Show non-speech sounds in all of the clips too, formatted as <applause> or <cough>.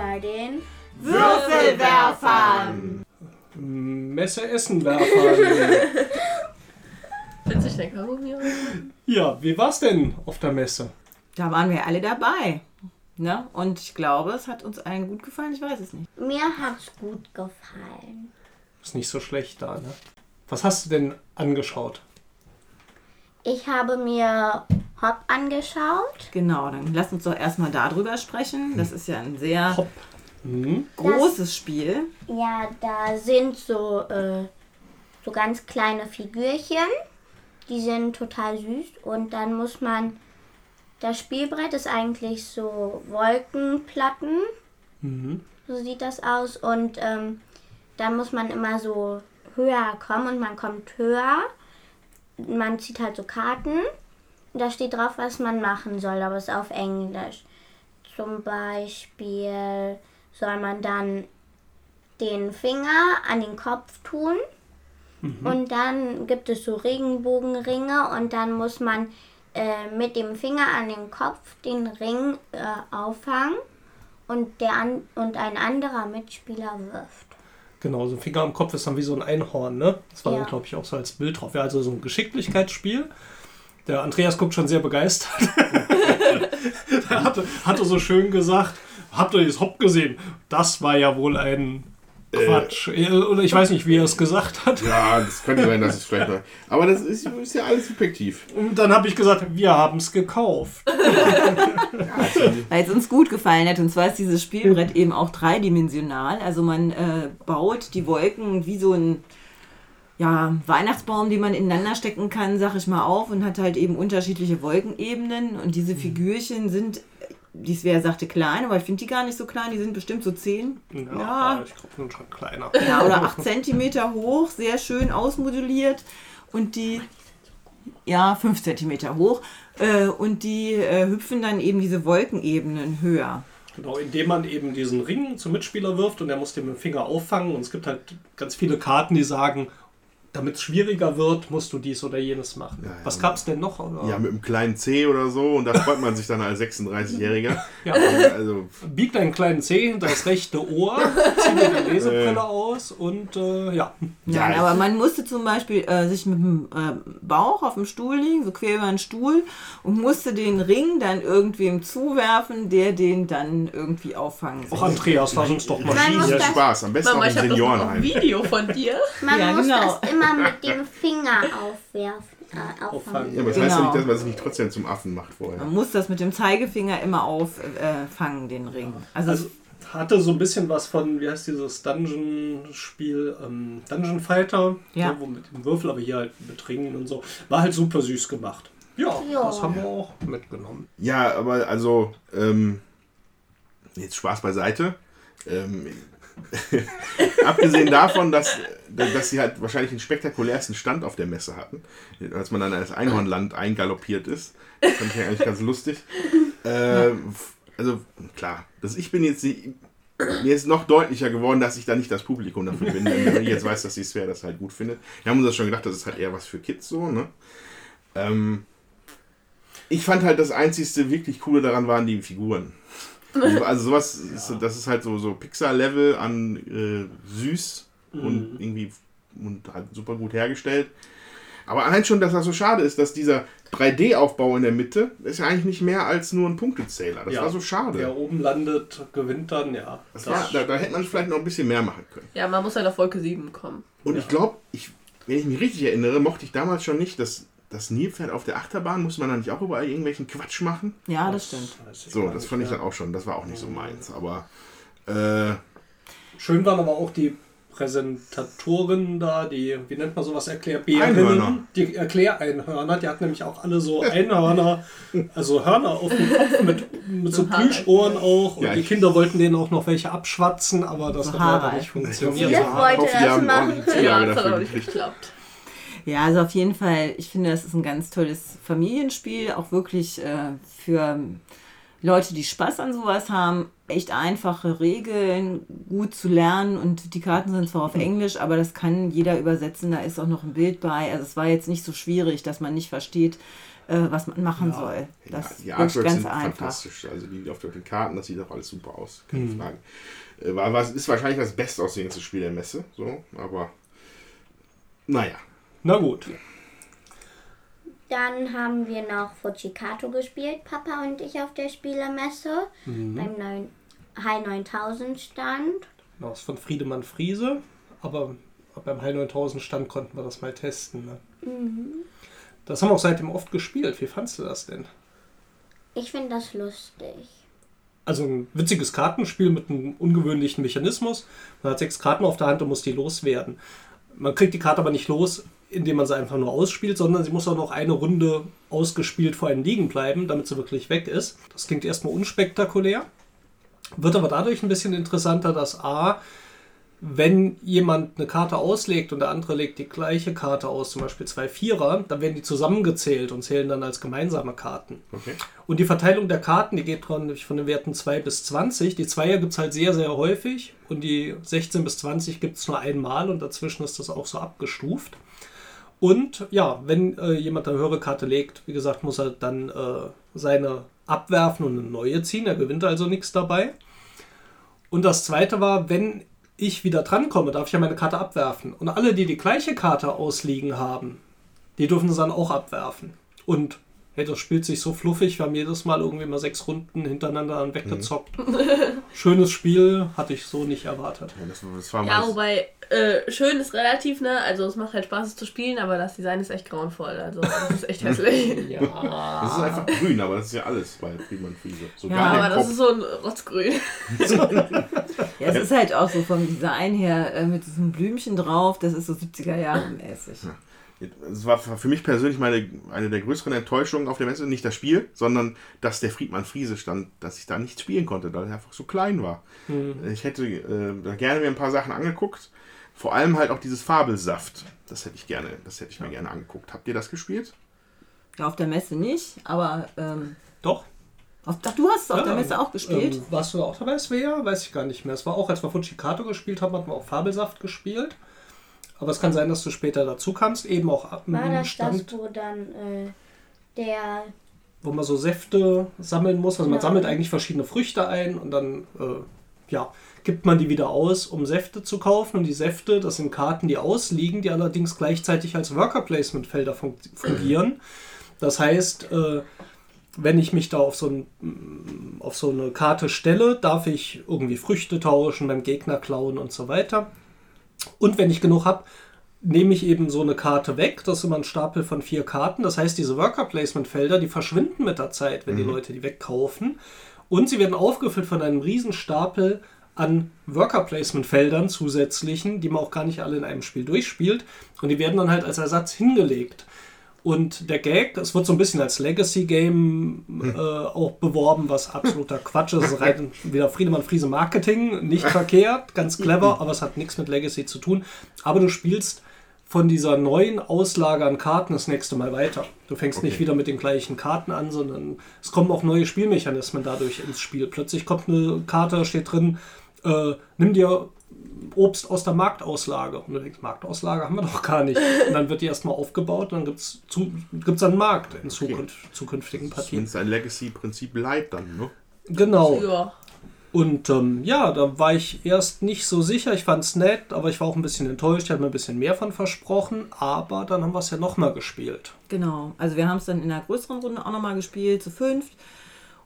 bei den Würfelwerfern. Messe Essen werfen. Witzig, den Kaugummi. ja, wie war's denn auf der Messe? Da waren wir alle dabei. Ne? Und ich glaube, es hat uns allen gut gefallen. Ich weiß es nicht. Mir hat's gut gefallen. Ist nicht so schlecht da, ne? Was hast du denn angeschaut? Ich habe mir Hop angeschaut. Genau, dann lass uns doch erstmal darüber sprechen. Das ist ja ein sehr Hopp. Hm? großes Spiel. Ja, da sind so, äh, so ganz kleine Figürchen. Die sind total süß. Und dann muss man. Das Spielbrett ist eigentlich so Wolkenplatten. Mhm. So sieht das aus. Und ähm, dann muss man immer so höher kommen und man kommt höher. Man zieht halt so Karten. Da steht drauf, was man machen soll, aber es ist auf Englisch. Zum Beispiel soll man dann den Finger an den Kopf tun. Und dann gibt es so Regenbogenringe und dann muss man äh, mit dem Finger an den Kopf den Ring äh, auffangen und, der an, und ein anderer Mitspieler wirft. Genau, so ein Finger am Kopf ist dann wie so ein Einhorn, ne? Das war Ja. dann, glaube ich, auch so als Bild drauf. Ja, also so ein Geschicklichkeitsspiel. Der Andreas guckt schon sehr begeistert. <laughs> er hatte, hatte so schön gesagt, habt ihr das Hopp gesehen? Das war ja wohl ein Quatsch. Oder ich weiß nicht, wie er es gesagt hat. Ja, das könnte sein, dass es vielleicht war. Aber das ist, ist ja alles subjektiv. Und dann habe ich gesagt, wir haben es gekauft. <laughs> Weil es uns gut gefallen hat. Und zwar ist dieses Spielbrett eben auch dreidimensional. Also man äh, baut die Wolken wie so ein ja, Weihnachtsbaum, den man ineinander stecken kann, sag ich mal, auf und hat halt eben unterschiedliche Wolkenebenen. Und diese Figürchen sind, die Svea sagte klein, aber ich finde die gar nicht so klein. Die sind bestimmt so 10 Ja, ich glaube, sind schon kleiner. ja, oder 8 Zentimeter hoch, sehr schön ausmoduliert. Und die, ja, 5 Zentimeter hoch. Äh, und die äh, hüpfen dann eben diese Wolkenebenen höher. Genau, indem man eben diesen Ring zum Mitspieler wirft und er muss den mit dem Finger auffangen. Und es gibt halt ganz viele Karten, die sagen, damit es schwieriger wird, musst du dies oder jenes machen. Ja, ja. Was gab's denn noch? Oder? Ja, mit einem kleinen C oder so und da freut man sich dann als 36-Jähriger. <laughs> Ja. Also, Bieg deinen kleinen Zeh hinter das rechte Ohr, zieh dir die Lesebrille aus und äh, ja. Ja, Ja, aber man musste zum Beispiel äh, sich mit dem äh, Bauch auf dem Stuhl liegen, so quer über den Stuhl, und musste den Ring dann irgendwem zuwerfen, der den dann irgendwie auffangen Auch soll. Andreas, lass uns doch mal das- Spaß. Am besten Mama, auch im noch ein Seniorenheim. Video von dir. Man Ja, muss genau. Das immer mit dem Finger aufwerfen. Äh, auffangen. Ja, aber das heißt ja Genau. nicht, dass man sich nicht trotzdem zum Affen macht vorher. Man muss das mit dem Zeigefinger immer auffangen, den Ring. Also, Also hatte so ein bisschen was von, wie heißt dieses Dungeon-Spiel, ähm, Dungeon Fighter, Ja. wo mit dem Würfel, aber hier halt mit Ringen und so. War halt super süß gemacht. Ja, Ja. das haben wir auch mitgenommen. Ja, aber also, ähm, jetzt Spaß beiseite. Ähm, <laughs> abgesehen davon, dass, dass sie halt wahrscheinlich den spektakulärsten Stand auf der Messe hatten, als man dann als Einhornland eingaloppiert ist. Das fand ich ja eigentlich ganz lustig. Ähm, also, klar, das, ich bin jetzt mir ist noch deutlicher geworden, dass ich da nicht das Publikum dafür bin, wenn ich jetzt weiß, dass die Sphere das halt gut findet. Wir haben uns das schon gedacht, das ist halt eher was für Kids so, ne? Ähm, ich fand halt das einzigste wirklich coole daran waren die Figuren. Also, also sowas, ist, das ist halt so, so Pixar-Level an äh, süß und irgendwie und halt super gut hergestellt. Aber allein schon, dass das so schade ist, dass dieser 3D-Aufbau in der Mitte ist ja eigentlich nicht mehr als nur ein Punktezähler. Das Ja. war so schade. Wer oben landet, gewinnt dann, ja. Das war, da, da hätte man vielleicht noch ein bisschen mehr machen können. Ja, man muss halt auf Wolke 7 kommen. Und ich glaube, ich, wenn ich mich richtig erinnere, mochte ich damals schon nicht, dass das Nilpferd auf der Achterbahn, muss man da nicht auch überall irgendwelchen Quatsch machen? ja, das stimmt. So, das fand ich dann auch schon. Das war auch nicht so meins. Aber äh, Schön waren aber auch die Präsentatoren da, die, wie nennt man sowas, Einhörner. Erklärbärinnen, die Erkläreinhörner, die hatten nämlich auch alle so <laughs> Einhörner, also Hörner auf dem Kopf mit, mit so. Plüschohren auch und Ja, die Kinder wollten denen auch noch welche abschwatzen, aber das So hat leider Haare. nicht funktioniert. Ich hoffe, die das haben Zulage das hat dafür aber nicht gekriegt. geklappt. Ja, also auf jeden Fall, ich finde, das ist ein ganz tolles Familienspiel, auch wirklich äh, für Leute, die Spaß an sowas haben, echt einfache Regeln, gut zu lernen und die Karten sind zwar auf Englisch, aber das kann jeder übersetzen, da ist auch noch ein Bild bei. Also es war jetzt nicht so schwierig, dass man nicht versteht, äh, was man machen soll. Das die ist Artworks ganz sind einfach. fantastisch. Also die auf den Karten, das sieht auch alles super aus. Keine Frage. Äh, War, war, ist wahrscheinlich das bestaussehendste Spiel der Messe. So, aber naja. Na gut. Dann haben wir noch Fujikato gespielt, Papa und ich auf der Spielemesse. Beim neuen High 9000 Stand. Das ist von Friedemann Friese. Aber beim High 9000 Stand konnten wir das mal testen. Ne? Das haben wir auch seitdem oft gespielt. Wie fandst du das denn? Ich finde das lustig. Also ein witziges Kartenspiel mit einem ungewöhnlichen Mechanismus. Man hat sechs Karten auf der Hand und muss die loswerden. Man kriegt die Karte aber nicht los, indem man sie einfach nur ausspielt, sondern sie muss auch noch eine Runde ausgespielt vor einem liegen bleiben, damit sie wirklich weg ist. Das klingt erstmal unspektakulär, wird aber dadurch ein bisschen interessanter, dass A, wenn jemand eine Karte auslegt und der andere legt die gleiche Karte aus, zum Beispiel zwei Vierer, dann werden die zusammengezählt und zählen dann als gemeinsame Karten. Okay. Und die Verteilung der Karten, die geht von, von den Werten 2 bis 20. Die Zweier gibt es halt sehr, sehr häufig und die 16 bis 20 gibt es nur einmal und dazwischen ist das auch so abgestuft. Und ja, wenn äh, jemand eine höhere Karte legt, wie gesagt, muss er dann äh, seine abwerfen und eine neue ziehen. Er gewinnt also nichts dabei. Und das zweite war, wenn ich wieder drankomme, darf ich ja meine Karte abwerfen. Und alle, die die gleiche Karte ausliegen haben, die dürfen es dann auch abwerfen. Und hey, das spielt sich so fluffig. Wir haben jedes Mal irgendwie mal sechs Runden hintereinander dann weggezockt. <laughs> Schönes Spiel, hatte ich so nicht erwartet. Ja, das, das war Ja, wobei, äh, schön ist relativ, ne? Also es macht halt Spaß, es zu spielen, aber das Design ist echt grauenvoll. Also das ist echt <laughs> hässlich. Ja. Das ist einfach grün, aber das ist ja alles bei Friedemann Friese. Sogar Ja, aber das Kopf. ist so ein Rotzgrün. <laughs> Ja, es ist halt auch so vom Design her äh, mit diesem Blümchen drauf, das ist so 70er Jahre mäßig. Es war für mich persönlich meine, eine der größeren Enttäuschungen auf der Messe, nicht das Spiel, sondern dass der Friedmann Friese stand, dass ich da nicht spielen konnte, weil er einfach so klein war. Ich hätte äh, da gerne mir ein paar Sachen angeguckt, vor allem halt auch dieses Fabelsaft. Das hätte ich gerne, das hätte ich mir gerne angeguckt. Habt ihr das gespielt? Ja, auf der Messe nicht, aber ähm, Doch. auf, ach, du hast es auf Ja, der Messe auch gespielt. Ähm, warst du auch dabei, Svea? Weiß ich gar nicht mehr. Es war auch, als wir Fujikato gespielt haben, hatten wir auch Fabelsaft gespielt. Aber es kann sein, dass du später dazu kamst, eben auch ab War dem das Stand, das, wo dann äh, der wo man so Säfte sammeln muss. Also man Ja. sammelt eigentlich verschiedene Früchte ein und dann äh, ja, gibt man die wieder aus, um Säfte zu kaufen. Und die Säfte, das sind Karten, die ausliegen, die allerdings gleichzeitig als Worker Placement Felder fun fungieren. Das heißt, äh, wenn ich mich da auf so, ein, auf so eine Karte stelle, darf ich irgendwie Früchte tauschen, beim Gegner klauen und so weiter. Und wenn ich genug habe, nehme ich eben so eine Karte weg. Das ist immer ein Stapel von vier Karten. Das heißt, diese Worker Placement Felder, die verschwinden mit der Zeit, wenn die Leute die wegkaufen. Und sie werden aufgefüllt von einem riesen Stapel an Worker Placement Feldern zusätzlichen, die man auch gar nicht alle in einem Spiel durchspielt. Und die werden dann halt als Ersatz hingelegt. Und der Gag, es wird so ein bisschen als Legacy-Game äh, auch beworben, was absoluter Quatsch ist. Es ist <laughs> rein wieder Friedemann Friese Marketing, nicht verkehrt, ganz clever, <laughs> aber es hat nichts mit Legacy zu tun. Aber du spielst von dieser neuen Auslage an Karten das nächste Mal weiter. Du fängst nicht wieder mit den gleichen Karten an, sondern es kommen auch neue Spielmechanismen dadurch ins Spiel. Plötzlich kommt eine Karte, da steht drin, äh, nimm dir Obst aus der Marktauslage. Und du denkst, Marktauslage haben wir doch gar nicht. Und dann wird die erstmal aufgebaut und dann gibt es gibt's einen Markt in Zukunft, zukünftigen Partien. Zumindest ein Legacy-Prinzip light dann, ne? Genau. Ja. Und ähm, ja, da war ich erst nicht so sicher. Ich fand es nett, aber ich war auch ein bisschen enttäuscht. Ich hatte mir ein bisschen mehr von versprochen. Aber dann haben wir es ja nochmal gespielt. Genau. Also wir haben es dann in einer größeren Runde auch nochmal gespielt, zu fünft.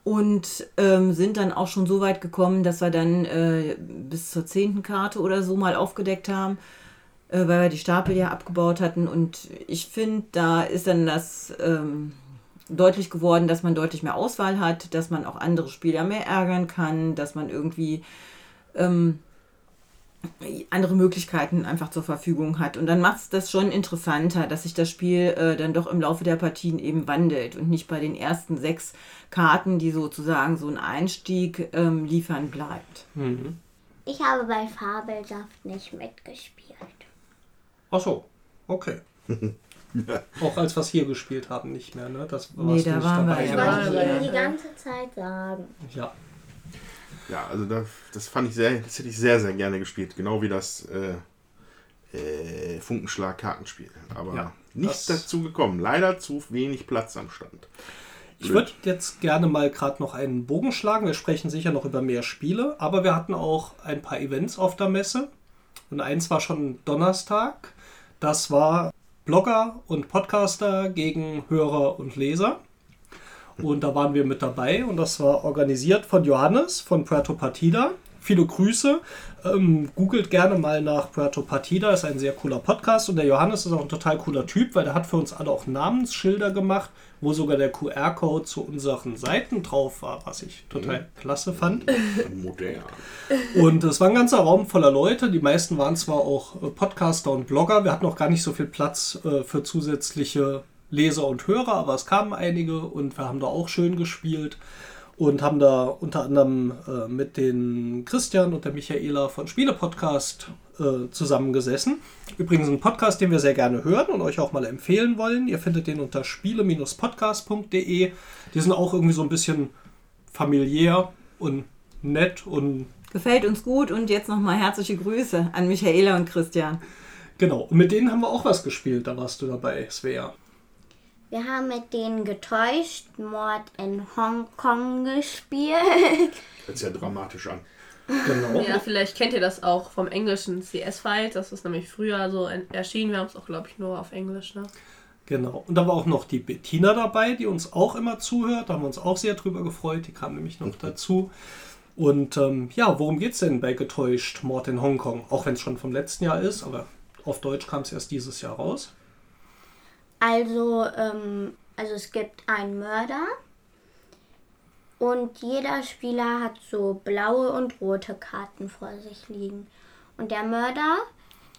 Und ähm, sind dann auch schon so weit gekommen, dass wir dann äh, bis zur zehnten Karte oder so mal aufgedeckt haben, äh, weil wir die Stapel ja abgebaut hatten. Und ich finde, da ist dann das ähm, deutlich geworden, dass man deutlich mehr Auswahl hat, dass man auch andere Spieler mehr ärgern kann, dass man irgendwie ähm, andere Möglichkeiten einfach zur Verfügung hat. Und dann macht es das schon interessanter, dass sich das Spiel äh, dann doch im Laufe der Partien eben wandelt und nicht bei den ersten sechs Karten, die sozusagen so einen Einstieg ähm, liefern bleibt. Ich habe bei Fabelsaft nicht mitgespielt. Ach so, okay. <laughs> Auch als wir es hier gespielt haben, nicht mehr, ne? Das Nee, warst du da nicht waren wir dabei. ja Das Ja, wollte ich Ihnen die ganze Zeit sagen. Ja. Ja, also das, das fand ich sehr, das hätte ich sehr, sehr gerne gespielt. Genau wie das äh, äh, Funkenschlag-Kartenspiel. Aber Ja, nicht dazu gekommen. Leider zu wenig Platz am Stand. Ich würde jetzt gerne mal gerade noch einen Bogen schlagen. Wir sprechen sicher noch über mehr Spiele, aber wir hatten auch ein paar Events auf der Messe. Und eins war schon Donnerstag. Das war Blogger und Podcaster gegen Hörer und Leser. Und da waren wir mit dabei und das war organisiert von Johannes von Puerto Partida. Viele Grüße. Ähm, googelt gerne mal nach Puerto Partida, ist ein sehr cooler Podcast und der Johannes ist auch ein total cooler Typ, weil der hat für uns alle auch Namensschilder gemacht, wo sogar der QR-Code zu unseren Seiten drauf war, was ich total klasse fand. Modern. Und es war ein ganzer Raum voller Leute. Die meisten waren zwar auch äh, Podcaster und Blogger. Wir hatten auch gar nicht so viel Platz äh, für zusätzliche Leser und Hörer, aber es kamen einige und wir haben da auch schön gespielt und haben da unter anderem äh, mit den Christian und der Michaela von Spielepodcast äh, zusammengesessen. Übrigens ein Podcast, den wir sehr gerne hören und euch auch mal empfehlen wollen. Ihr findet den unter spiele-podcast.de. Die sind auch irgendwie so ein bisschen familiär und nett und Gefällt uns gut und jetzt nochmal herzliche Grüße an Michaela und Christian. Genau, und mit denen haben wir auch was gespielt, da warst du dabei, Svea. Wir haben mit denen getäuscht Mord in Hongkong gespielt. <laughs> Hört sich ja dramatisch an. Genau. Ja, vielleicht kennt ihr das auch vom englischen CS-Fight. Das ist nämlich früher so en- erschienen. Wir haben es auch, glaube ich, nur auf Englisch. Ne? Genau. Und da war auch noch die Bettina dabei, die uns auch immer zuhört. Da haben wir uns auch sehr drüber gefreut. Die kam nämlich noch dazu. Und ähm, ja, worum geht's denn bei Getäuscht Mord in Hongkong? Auch wenn es schon vom letzten Jahr ist, aber auf Deutsch kam es erst dieses Jahr raus. Also, ähm, also es gibt einen Mörder und jeder Spieler hat so blaue und rote Karten vor sich liegen. Und der Mörder,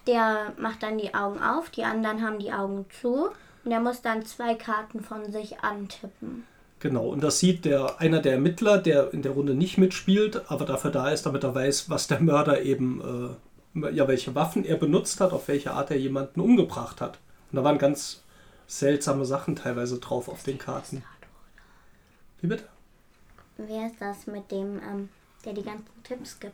der macht dann die Augen auf, die anderen haben die Augen zu und der muss dann zwei Karten von sich antippen. Genau, und das sieht der, einer der Ermittler, der in der Runde nicht mitspielt, aber dafür da ist, damit er weiß, was der Mörder eben, äh, ja, welche Waffen er benutzt hat, auf welche Art er jemanden umgebracht hat. Und da waren ganz seltsame Sachen teilweise drauf auf den Karten. Wie bitte? Wer ist das mit dem, ähm, der die ganzen Tipps gibt?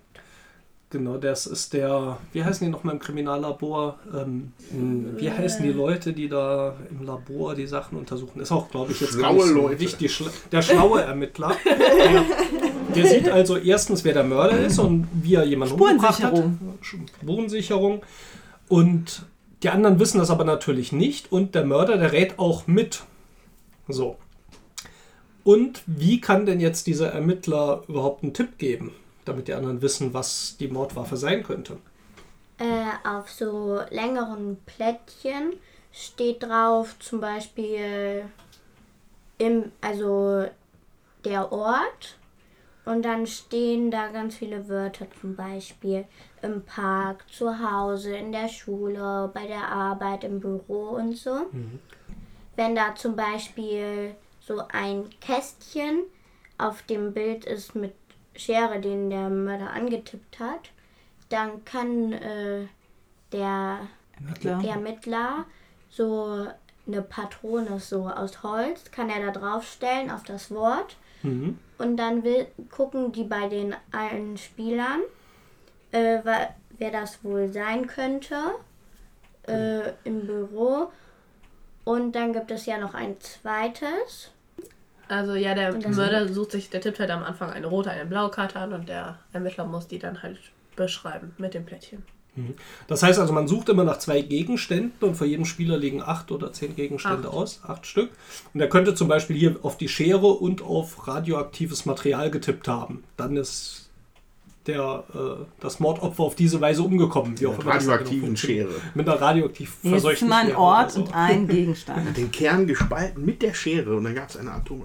Genau, das ist der, wie heißen die nochmal im Kriminallabor? Ähm, wie heißen die Leute, die da im Labor die Sachen untersuchen? Ist auch, glaube ich, jetzt gar nicht Schlaue so Leute. wichtig. Schla- Der schlaue Ermittler. der, der sieht also erstens, wer der Mörder ist und wie er jemanden umgebracht hat. Spurensicherung. Und die anderen wissen das aber natürlich nicht. Und der Mörder, der rät auch mit. So. Und wie kann denn jetzt dieser Ermittler überhaupt einen Tipp geben, damit die anderen wissen, was die Mordwaffe sein könnte? Äh, auf so längeren Plättchen steht drauf zum Beispiel im, also der Ort und dann stehen da ganz viele Wörter zum Beispiel im Park, zu Hause, in der Schule, bei der Arbeit, im Büro und so. Wenn da zum Beispiel so ein Kästchen auf dem Bild ist mit Schere, den der Mörder angetippt hat, dann kann äh, der Ermittler. der Ermittler so eine Patrone so aus Holz, kann er da draufstellen auf das Wort Mhm. und dann will, gucken die bei den allen Spielern, äh, wer das wohl sein könnte äh, im Büro. Und dann gibt es ja noch ein zweites. Also ja, der Mörder sucht sich, der tippt halt am Anfang eine rote, eine blaue Karte an und der Ermittler muss die dann halt beschreiben mit dem Plättchen. Das heißt also, man sucht immer nach zwei Gegenständen und vor jedem Spieler liegen acht oder zehn Gegenstände Acht. aus, acht Stück. Und er könnte zum Beispiel hier auf die Schere und auf radioaktives Material getippt haben. Dann ist der, äh, das Mordopfer auf diese Weise umgekommen. Wie auch immer das genau radioaktiven. Schere. Mit einer radioaktiv Jetzt verseuchten mal ein Schere Ort so. und ein Gegenstand. Den Kern gespalten mit der Schere und dann gab es eine Atom.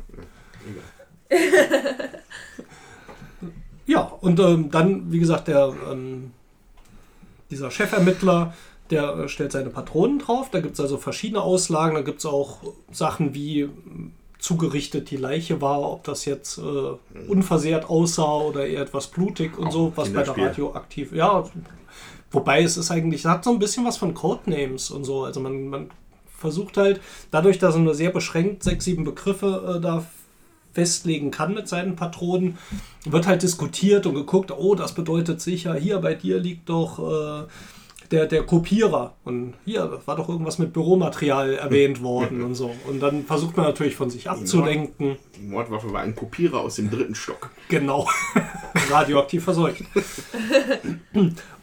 <laughs> Ja, und ähm, dann, wie gesagt, der, ähm, dieser Chefermittler, der äh, stellt seine Patronen drauf. Da gibt es also verschiedene Auslagen. Da gibt es auch Sachen wie zugerichtet die Leiche war, ob das jetzt äh, unversehrt aussah oder eher etwas blutig und Auch so, was bei der radioaktiv. Ja, wobei es ist eigentlich, es hat so ein bisschen was von Codenames und so. Also man, man versucht halt, dadurch, dass er nur sehr beschränkt sechs, sieben Begriffe äh, da festlegen kann mit seinen Patronen, wird halt diskutiert und geguckt, oh, das bedeutet sicher, hier bei dir liegt doch äh, der, der Kopierer. Und hier war doch irgendwas mit Büromaterial erwähnt <laughs> worden und so. Und dann versucht man natürlich von sich abzulenken. Die Mordwaffe war ein Kopierer aus dem dritten Stock. Genau. <laughs> Radioaktiv verseucht. <laughs>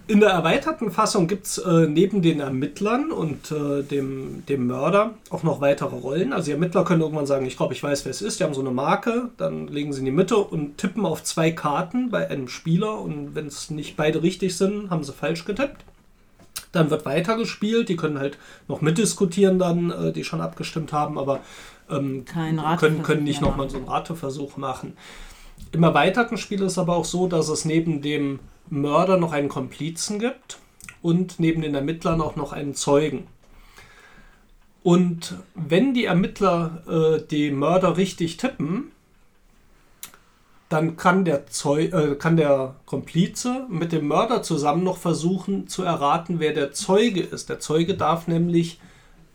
In der erweiterten Fassung gibt es äh, neben den Ermittlern und äh, dem, dem Mörder auch noch weitere Rollen. Also die Ermittler können irgendwann sagen, ich glaube, ich weiß, wer es ist. Die haben so eine Marke, dann legen sie in die Mitte und tippen auf zwei Karten bei einem Spieler. Und wenn es nicht beide richtig sind, haben sie falsch getippt. Dann wird weitergespielt. Die können halt noch mitdiskutieren dann, äh, die schon abgestimmt haben, aber ähm, können, können nicht nochmal so einen Rateversuch machen. Im erweiterten Spiel ist es aber auch so, dass es neben dem Mörder noch einen Komplizen gibt und neben den Ermittlern auch noch einen Zeugen. Und wenn die Ermittler äh, die Mörder richtig tippen, dann kann der, Zeu äh, kann der Komplize mit dem Mörder zusammen noch versuchen zu erraten, wer der Zeuge ist. Der Zeuge darf nämlich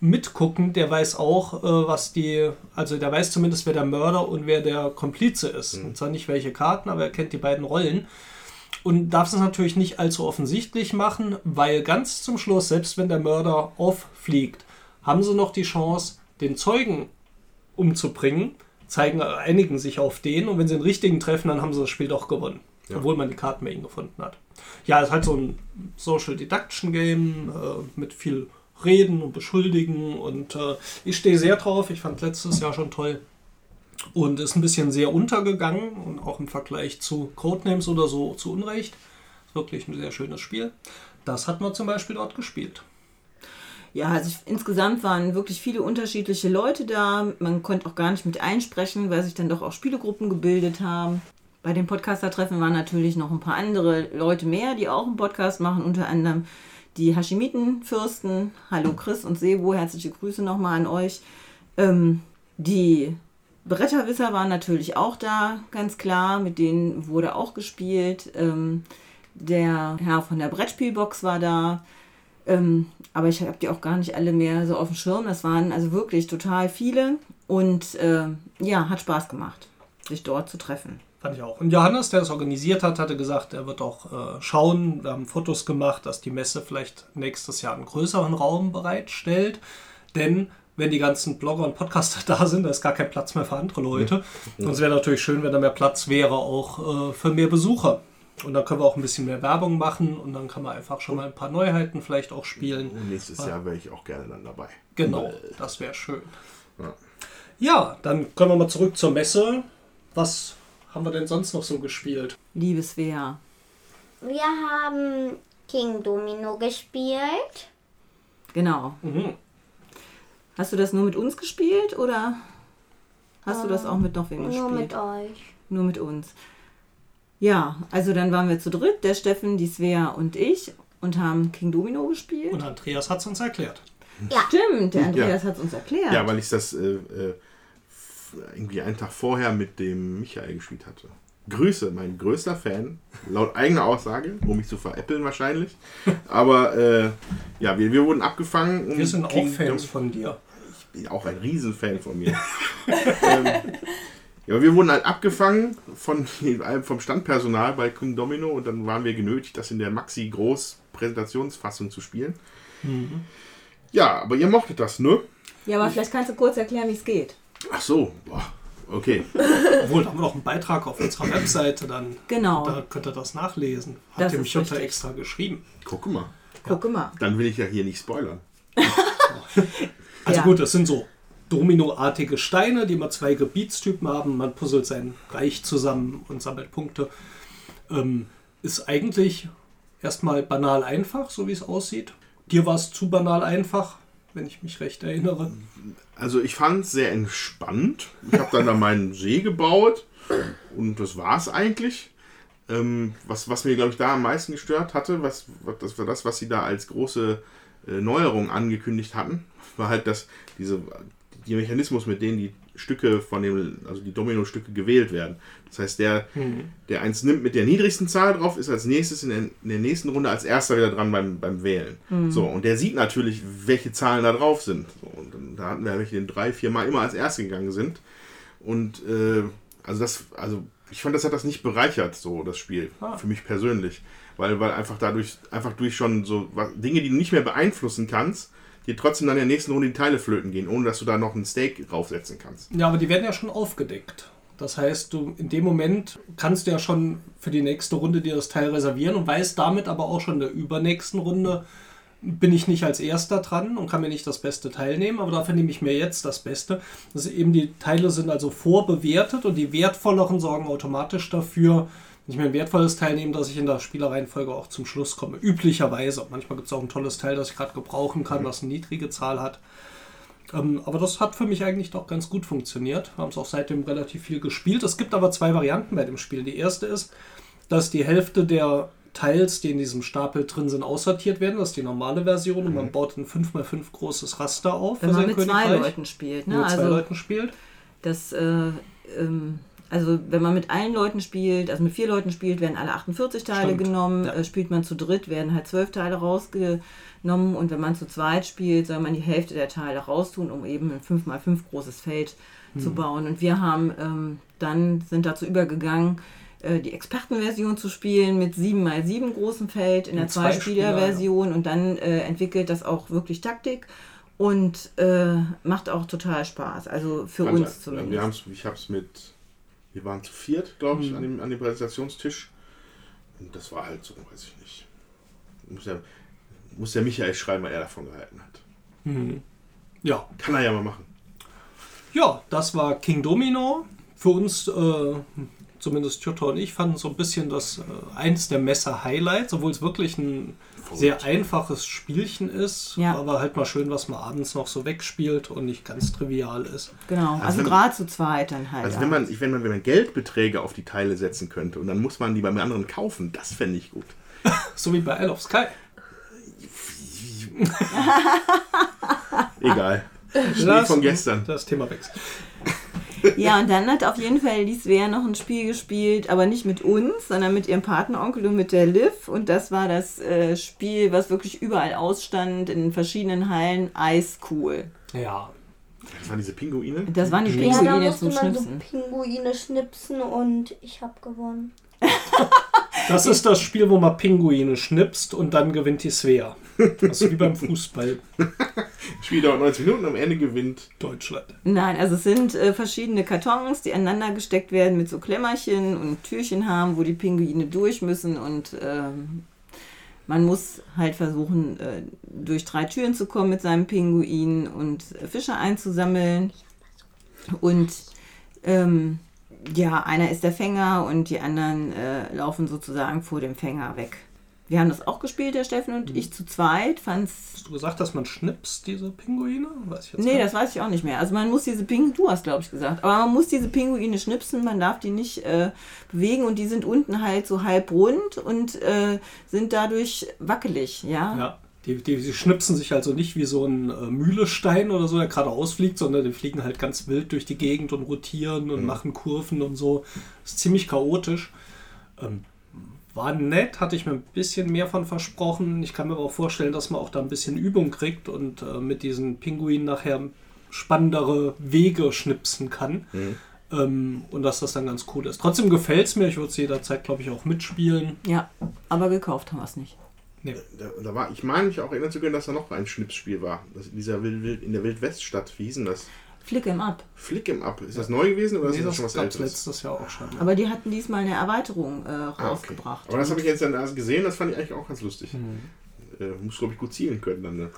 mitgucken, der weiß auch, äh, was die, also der weiß zumindest, wer der Mörder und wer der Komplize ist. Und zwar nicht welche Karten, aber er kennt die beiden Rollen. Und darf es natürlich nicht allzu offensichtlich machen, weil ganz zum Schluss, selbst wenn der Mörder auffliegt, haben sie noch die Chance, den Zeugen umzubringen, zeigen, einigen sich auf den und wenn sie den richtigen treffen, dann haben sie das Spiel doch gewonnen. Ja. Obwohl man die Karten bei ihnen gefunden hat. Ja, es ist halt so ein Social Deduction Game äh, mit viel Reden und Beschuldigen und äh, ich stehe sehr drauf. Ich fand letztes Jahr schon toll und ist ein bisschen sehr untergegangen und auch im Vergleich zu Codenames oder so zu Unrecht. Ist wirklich ein sehr schönes Spiel. Das hat man zum Beispiel dort gespielt. Ja, also ich, insgesamt waren wirklich viele unterschiedliche Leute da. Man konnte auch gar nicht mit einsprechen, weil sich dann doch auch Spielegruppen gebildet haben. Bei den Podcaster-Treffen waren natürlich noch ein paar andere Leute mehr, die auch einen Podcast machen, unter anderem die Hashimiten-Fürsten. Hallo Chris und Sebo, herzliche Grüße nochmal an euch. Ähm, die Bretterwisser waren natürlich auch da, ganz klar. Mit denen wurde auch gespielt. Ähm, der Herr von der Brettspielbox war da. Ähm, aber ich habe die auch gar nicht alle mehr so auf dem Schirm. Das waren also wirklich total viele. Und äh, ja, hat Spaß gemacht, sich dort zu treffen. Fand ich auch. Und Johannes, der das organisiert hat, hatte gesagt, er wird auch äh, schauen. Wir haben Fotos gemacht, dass die Messe vielleicht nächstes Jahr einen größeren Raum bereitstellt. Denn wenn die ganzen Blogger und Podcaster <laughs> da sind, da ist gar kein Platz mehr für andere Leute. Und es wäre natürlich schön, wenn da mehr Platz wäre, auch äh, für mehr Besucher. Und dann können wir auch ein bisschen mehr Werbung machen und dann kann man einfach schon mal ein paar Neuheiten vielleicht auch spielen. Und nächstes Jahr wäre ich auch gerne dann dabei. Genau, das wäre schön. Ja. Ja, dann können wir mal zurück zur Messe. Was haben wir denn sonst noch so gespielt? Liebes Svea. Wir haben King Domino gespielt. Genau. Mhm. Hast du das nur mit uns gespielt oder hast du das auch mit noch wem gespielt? Nur mit euch. Nur mit uns. Ja, also dann waren wir zu dritt, der Steffen, die Svea und ich und haben King Domino gespielt. Und Andreas hat es uns erklärt. Ja, Stimmt, der Andreas hat es uns erklärt. Ja, weil ich das äh, äh, irgendwie einen Tag vorher mit dem Michael gespielt hatte. Grüße, mein größter Fan, laut eigener Aussage, um mich zu veräppeln wahrscheinlich. Aber äh, ja, wir, wir wurden abgefangen. um Wir sind auch King Fans Dom- von dir. bin auch ein Riesenfan von mir. <laughs> ähm, ja, wir wurden halt abgefangen von, <laughs> vom Standpersonal bei King Domino und dann waren wir genötigt, das in der Maxi Groß Präsentationsfassung zu spielen. Ja, aber ihr mochtet das, ne? Ja, aber vielleicht kannst du kurz erklären, wie es geht. Ach so, boah, okay. <laughs> Obwohl, da haben wir noch einen Beitrag auf unserer Webseite, dann Genau. da könnt ihr das nachlesen. Das Hat dem ist Jutta richtig. extra geschrieben. Guck mal, Gucke mal. dann will ich ja hier nicht spoilern. <laughs> Also Ja. gut, es sind so Dominoartige Steine, die immer zwei Gebietstypen haben. Man puzzelt sein Reich zusammen und sammelt Punkte. Ähm, ist eigentlich erstmal banal einfach, so wie es aussieht. Dir war es zu banal einfach, wenn ich mich recht erinnere. Also ich fand es sehr entspannt. Ich habe dann da meinen <laughs> See gebaut und das war es eigentlich. Ähm, was, was mir, glaube ich, da am meisten gestört hatte, was, was, das war das, was sie da als große äh, Neuerung angekündigt hatten, war halt, dass diese, die Mechanismus, mit denen die Stücke von dem, also die Domino-Stücke gewählt werden. Das heißt, der, der eins nimmt mit der niedrigsten Zahl drauf, ist als nächstes in der, in der nächsten Runde als erster wieder dran beim, beim Wählen. So, und der sieht natürlich, welche Zahlen da drauf sind. So, und dann, da hatten wir welche, die drei, vier Mal immer als erste gegangen sind. Und äh, also das, also ich fand, das hat das nicht bereichert, so das Spiel, für mich persönlich. Weil, weil einfach dadurch, einfach durch schon so was, Dinge, die du nicht mehr beeinflussen kannst, dir trotzdem dann in der nächsten Runde die Teile flöten gehen, ohne dass du da noch ein Steak draufsetzen kannst. Ja, aber die werden ja schon aufgedeckt. Das heißt, du in dem Moment kannst du ja schon für die nächste Runde dir das Teil reservieren und weißt damit aber auch schon in der übernächsten Runde bin ich nicht als erster dran und kann mir nicht das beste Teil nehmen, aber dafür nehme ich mir jetzt das Beste. Das eben die Teile sind also vorbewertet und die wertvolleren sorgen automatisch dafür, ich mir ein wertvolles Teil nehme, dass ich in der Spielereihenfolge auch zum Schluss komme. Üblicherweise. Manchmal gibt es auch ein tolles Teil, das ich gerade gebrauchen kann, das eine niedrige Zahl hat. Ähm, aber das hat für mich eigentlich doch ganz gut funktioniert. Wir haben es auch seitdem relativ viel gespielt. Es gibt aber zwei Varianten bei dem Spiel. Die erste ist, dass die Hälfte der Teils, die in diesem Stapel drin sind, aussortiert werden. Das ist die normale Version und man baut ein 5x5 großes Raster auf Wenn man mit zwei Königreich. Leuten spielt. Ne? Zwei Also Leuten spielt. das, äh, ähm, also wenn man mit allen Leuten spielt, also mit vier Leuten spielt, werden alle 48 Teile Stimmt, genommen. ja. Äh, spielt man zu dritt, werden halt zwölf Teile rausgenommen. Und wenn man zu zweit spielt, soll man die Hälfte der Teile raustun, um eben ein 5x5 großes Feld Hm. zu bauen. Und wir haben ähm, dann sind dazu übergegangen, äh, die Expertenversion zu spielen mit 7x7 großem Feld in der In zwei Zwei-Spieler-Version und dann äh, entwickelt das auch wirklich Taktik und äh, macht auch total Spaß. Also für Fand uns zumindest. Wir ich habe es mit, wir waren zu viert, glaube ich, an, dem, an dem Präsentationstisch. Und das war halt so, weiß ich nicht. Muss ja, muss der Michael schreiben, was er davon gehalten hat. Ja, Kann er ja mal machen. Ja, das war King Domino. Für uns, äh, zumindest Jutta und ich, fanden so ein bisschen das äh, eins der Messer-Highlights, obwohl es wirklich ein sehr einfaches Spielchen ist, Ja. aber halt mal schön, was man abends noch so wegspielt und nicht ganz trivial ist. Genau, also, Also gerade zu zweit dann halt. Also wenn man, wenn man, wenn man Geldbeträge auf die Teile setzen könnte und dann muss man die beim anderen kaufen, das fände ich gut. <laughs> So wie bei Isle of Sky. Egal. <laughs> Spiel Das- von gestern. Das Thema wächst. <laughs> Ja, und dann hat auf jeden Fall die Svea noch ein Spiel gespielt, aber nicht mit uns, sondern mit ihrem Partneronkel und mit der Liv. Und das war das äh, Spiel, was wirklich überall ausstand, in verschiedenen Hallen. Eiscool. Ja. Das waren diese Pinguine. Das waren die Ja, da Pinguine musste zum man so Schnipsen. Pinguine schnipsen und ich habe gewonnen. <laughs> Das ist das Spiel, wo man Pinguine schnipst und dann gewinnt die Svea. Das ist wie beim Fußball <laughs> Spiel dauert 90 Minuten, am Ende gewinnt. Deutschland. Nein, also es sind äh, verschiedene Kartons, die aneinander gesteckt werden mit so Klemmerchen und Türchen haben, wo die Pinguine durch müssen und ähm, man muss halt versuchen, äh, durch drei Türen zu kommen mit seinem Pinguin und äh, Fische einzusammeln. Und ähm, ja, einer ist der Fänger und die anderen äh, laufen sozusagen vor dem Fänger weg. Wir haben das auch gespielt, der Steffen und ich zu zweit. Fand's Hast du gesagt, dass man schnipst, diese Pinguine? Weiß ich jetzt Nee, das weiß ich auch nicht mehr. Also man muss diese Pinguine, du hast glaube ich gesagt, aber man muss diese Pinguine schnipsen, man darf die nicht äh, bewegen und die sind unten halt so halb rund und äh, sind dadurch wackelig, ja. Ja, die, die, die schnipsen sich also nicht wie so ein äh, Mühlestein oder so, der gerade ausfliegt, sondern die fliegen halt ganz wild durch die Gegend und rotieren und machen Kurven und so. ist ziemlich chaotisch. Ähm, war nett, hatte ich mir ein bisschen mehr von versprochen. Ich kann mir aber auch vorstellen, dass man auch da ein bisschen Übung kriegt und äh, mit diesen Pinguinen nachher spannendere Wege schnipsen kann. Ähm, und dass das dann ganz cool ist. Trotzdem gefällt es mir. Ich würde es jederzeit, glaube ich, auch mitspielen. Ja, aber gekauft haben wir es nicht. Nee. Da, da war, ich meine mich auch erinnern zu können, dass da noch ein Schnipsspiel war. Das, dieser Wild, Wild, in der Wildweststadt, wie hieß denn das? Flick em up. Flick im Up. Ist das neu gewesen oder Nee, ist das das schon was älteres? letztes Jahr auch schon. Aber die hatten diesmal eine Erweiterung äh, Ah, okay. rausgebracht. Aber das habe ich jetzt dann erst gesehen, das fand ich eigentlich auch ganz lustig. Mhm. Äh, muss, glaube ich, gut zielen können dann. Ne?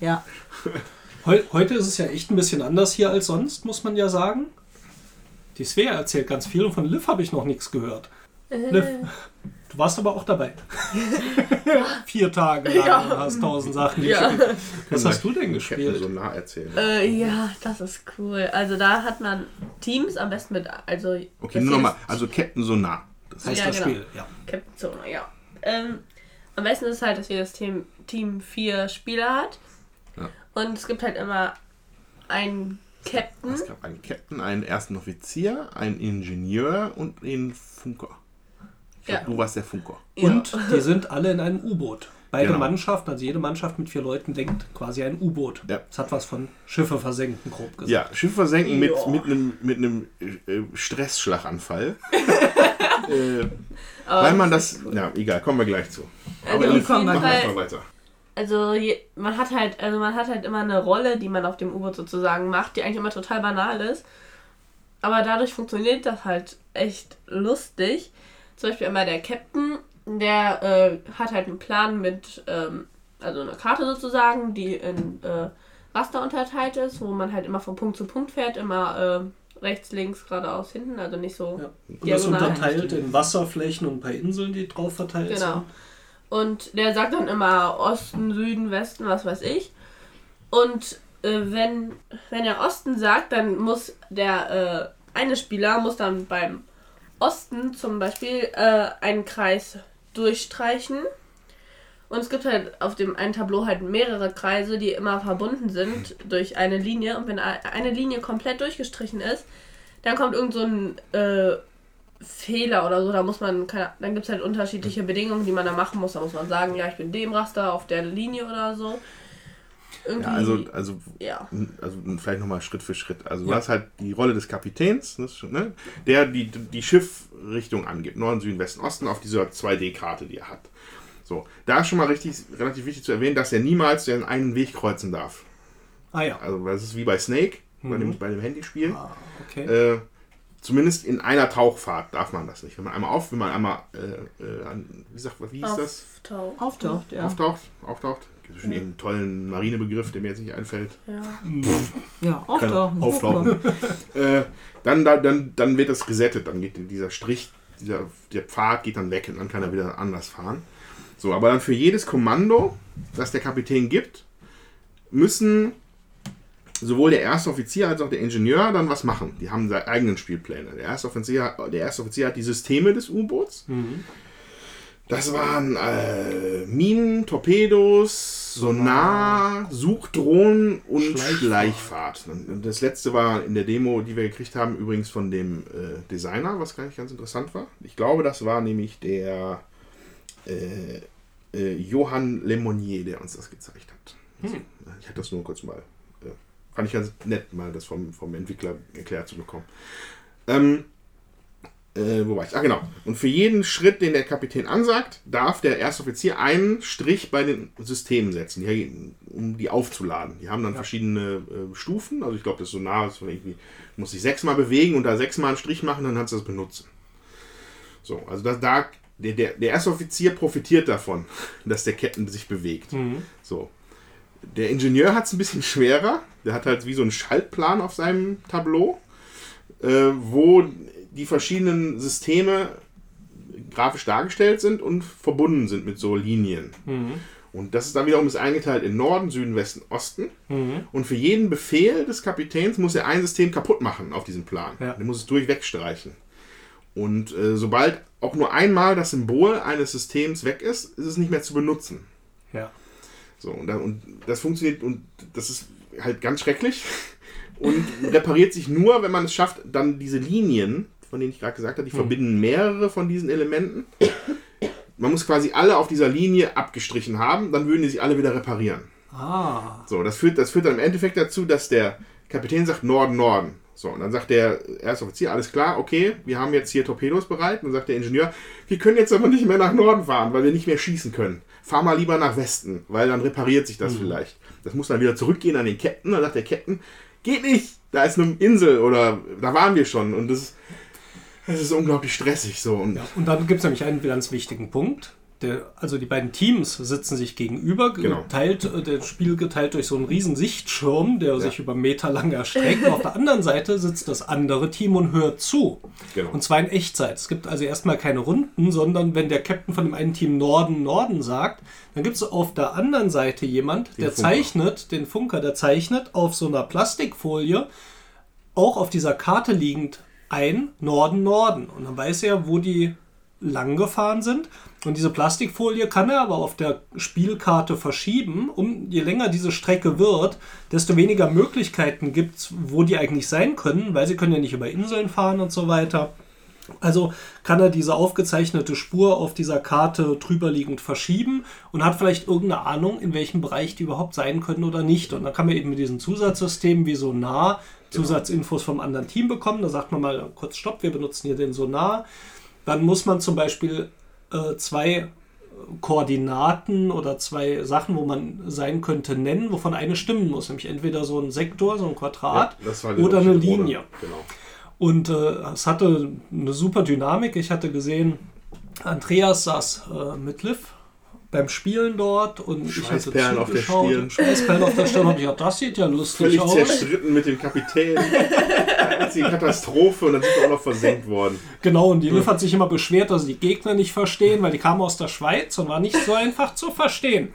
Ja, <laughs> Heu heute ist es ja echt ein bisschen anders hier als sonst, muss man ja sagen. Die Svea erzählt ganz viel und von Liv habe ich noch nichts gehört. Liv, du warst aber auch dabei. <laughs> Vier Tage lang Ja. hast tausend Sachen Ja. gespielt. Was hast du denn gespielt? so nah erzählen. Äh, ja, das ist cool. Also da hat man Teams am besten mit, also Okay, nur nochmal. Also Captain so nah. Das heißt Ja, das genau. Spiel, ja. Captain Zone, ja. Ähm, am besten ist halt, dass jedes Team, Team vier Spieler hat. Ja. Und es gibt halt immer einen Captain. Es gab einen Captain, einen ersten Offizier, einen Ingenieur und einen Funker. Ich glaub, Ja. Du warst der Funker. Ja. Und die sind alle in einem U-Boot. Beide Genau. Mannschaften, also jede Mannschaft mit vier Leuten denkt quasi ein U-Boot. Ja. Das hat was von Schiffe versenken, grob gesagt. Ja, Schiff versenken mit, Ja. mit einem mit einem äh, Stressschlaganfall. <laughs> äh, Aber weil man das cool. Ja, egal, kommen wir gleich zu. Also Aber Eve, kommen wir gleich. weiter. Also je, man hat halt, also man hat halt immer eine Rolle, die man auf dem U-Boot sozusagen macht, die eigentlich immer total banal ist. Aber dadurch funktioniert das halt echt lustig. Zum Beispiel immer der Captain, der äh, hat halt einen Plan mit, ähm, also eine Karte sozusagen, die in äh, Raster unterteilt ist, wo man halt immer von Punkt zu Punkt fährt, immer äh, rechts, links, geradeaus, hinten, also nicht so Ja. Und das unterteilt in Wasserflächen und ein paar Inseln, die drauf verteilt Genau. sind. Und der sagt dann immer Osten, Süden, Westen, was weiß ich. Und äh, wenn, wenn er Osten sagt, dann muss der äh, eine Spieler muss dann beim Osten zum Beispiel äh, einen Kreis durchstreichen. Und es gibt halt auf dem einen Tableau halt mehrere Kreise, die immer verbunden sind durch eine Linie. Und wenn eine Linie komplett durchgestrichen ist, dann kommt irgend so ein äh, Fehler oder so. Da muss man, keine, dann gibt es halt unterschiedliche Bedingungen, die man da machen muss. Da muss man sagen, ja, ich bin dem Raster auf der Linie oder so. Irgendwie, Ja, also, also, ja. also vielleicht nochmal Schritt für Schritt. Also du Ja. hast halt die Rolle des Kapitäns, schon, ne, der die, die Schiffrichtung angibt. Norden, Süden, Westen, Osten auf dieser 2D-Karte, die er hat. So, da ist schon mal richtig, relativ wichtig zu erwähnen, dass er niemals den einen Weg kreuzen darf. Ah ja. Also das ist wie bei Snake, bei, Mhm. dem, bei dem Handyspiel. Ah, okay. Äh, zumindest in einer Tauchfahrt darf man das nicht. Wenn man einmal auf, wenn man einmal, äh, äh, an- wie sagt wie hieß das? Auftauchen. Auftaucht, ja. Auftaucht, auftaucht. Gibt es schon irgendeinen tollen Marinebegriff, der mir jetzt nicht einfällt. Ja. Ja, Keine auftauchen. Auftauchen. <laughs> äh, dann, dann, dann, dann wird das resettet, dann geht dieser Strich, dieser, der Pfad geht dann weg und dann kann er wieder anders fahren. So, aber dann für jedes Kommando, das der Kapitän gibt, müssen sowohl der erste Offizier als auch der Ingenieur dann was machen. Die haben seine eigenen Spielpläne. Der erste Offizier, der erste Offizier hat die Systeme des U-Boots. Mhm. Das waren äh, Minen, Torpedos, Sonar, Suchdrohnen und Schleichfahrt. Schleichfahrt. Und Das letzte war in der Demo, die wir gekriegt haben, übrigens von dem äh, Designer, was gar nicht ganz interessant war. Ich glaube, das war nämlich der äh, äh, Johann Lemonnier, der uns das gezeigt hat. Also, ich hatte das nur kurz mal, äh, fand ich ganz nett, mal das vom, vom Entwickler erklärt zu bekommen. Ähm, äh, wo war ich? Ah, genau. Und für jeden Schritt, den der Kapitän ansagt, darf der Erstoffizier einen Strich bei den Systemen setzen, die, um die aufzuladen. Die haben dann verschiedene äh, Stufen. Also ich glaube, das Sonar ist so irgendwie, muss sich sechsmal bewegen und da sechsmal einen Strich machen, dann kannst du das benutzen. So, also das, da, der, der, der Erstoffizier profitiert davon, <laughs> dass der Captain sich bewegt. Mhm. So. Der Ingenieur hat es ein bisschen schwerer. Der hat halt wie so einen Schaltplan auf seinem Tableau, äh, wo die verschiedenen Systeme grafisch dargestellt sind und verbunden sind mit so Linien. Mhm. Und das ist dann wiederum ist eingeteilt in Norden, Süden, Westen, Osten. Mhm. Und für jeden Befehl des Kapitäns muss er ein System kaputt machen auf diesem Plan. Ja. Der muss es durchweg streichen. Und äh, sobald auch nur einmal das Symbol eines Systems weg ist, ist es nicht mehr zu benutzen. Ja. So, und, dann, und das funktioniert und das ist halt ganz schrecklich und repariert sich nur, wenn man es schafft, dann diese Linien, von denen ich gerade gesagt habe, die verbinden mehrere von diesen Elementen. Man muss quasi alle auf dieser Linie abgestrichen haben, dann würden die sich alle wieder reparieren. Ah. So, das führt, das führt dann im Endeffekt dazu, dass der Kapitän sagt Norden, Norden. So, und dann sagt der erste Offizier, alles klar, okay, wir haben jetzt hier Torpedos bereit. Und dann sagt der Ingenieur, wir können jetzt aber nicht mehr nach Norden fahren, weil wir nicht mehr schießen können. Fahr mal lieber nach Westen, weil dann repariert sich das vielleicht. Das muss dann wieder zurückgehen an den Captain. Dann sagt der Captain, geht nicht, da ist eine Insel oder da waren wir schon. Und das, das ist unglaublich stressig so. Und Ja, und dann gibt es nämlich einen ganz wichtigen Punkt. Der, also die beiden Teams sitzen sich gegenüber, Genau. geteilt, äh, das Spiel geteilt durch so einen riesen Sichtschirm, der sich über Meter lang erstreckt. Und auf der anderen Seite sitzt das andere Team und hört zu. Genau. Und zwar in Echtzeit. Es gibt also erstmal keine Runden, sondern wenn der Captain von dem einen Team Norden, Norden sagt, dann gibt es auf der anderen Seite jemand, der Funker. zeichnet, den Funker, der zeichnet auf so einer Plastikfolie, auch auf dieser Karte liegend, ein Norden, Norden. Und dann weiß er, wo die lang gefahren sind. Und diese Plastikfolie kann er aber auf der Spielkarte verschieben. Um, je länger diese Strecke wird, desto weniger Möglichkeiten gibt es, wo die eigentlich sein können, weil sie können ja nicht über Inseln fahren und so weiter. Also kann er diese aufgezeichnete Spur auf dieser Karte drüberliegend verschieben und hat vielleicht irgendeine Ahnung, in welchem Bereich die überhaupt sein können oder nicht. Und dann kann man eben mit diesen Zusatzsystemen wie Sonar Zusatzinfos vom anderen Team bekommen. Da sagt man mal kurz Stopp, wir benutzen hier den Sonar. Dann muss man zum Beispiel äh, zwei Koordinaten oder zwei Sachen, wo man sein könnte, nennen, wovon eine stimmen muss. Nämlich entweder so ein Sektor, so ein Quadrat Ja, oder eine Linie. Genau. Und äh, es hatte eine super Dynamik. Ich hatte gesehen, Andreas saß äh, mit Liv beim Spielen dort und ich hatte auf der zugeschaut Stirn. Schweißperlen auf der Stirn. Und ich gedacht, das sieht ja lustig Völlig aus. zerstritten mit dem Kapitän. Einzige Katastrophe und dann sind wir auch noch versenkt worden. Genau, und die Liv hat sich immer beschwert, dass sie die Gegner nicht verstehen, weil die kamen aus der Schweiz und war nicht so einfach zu verstehen.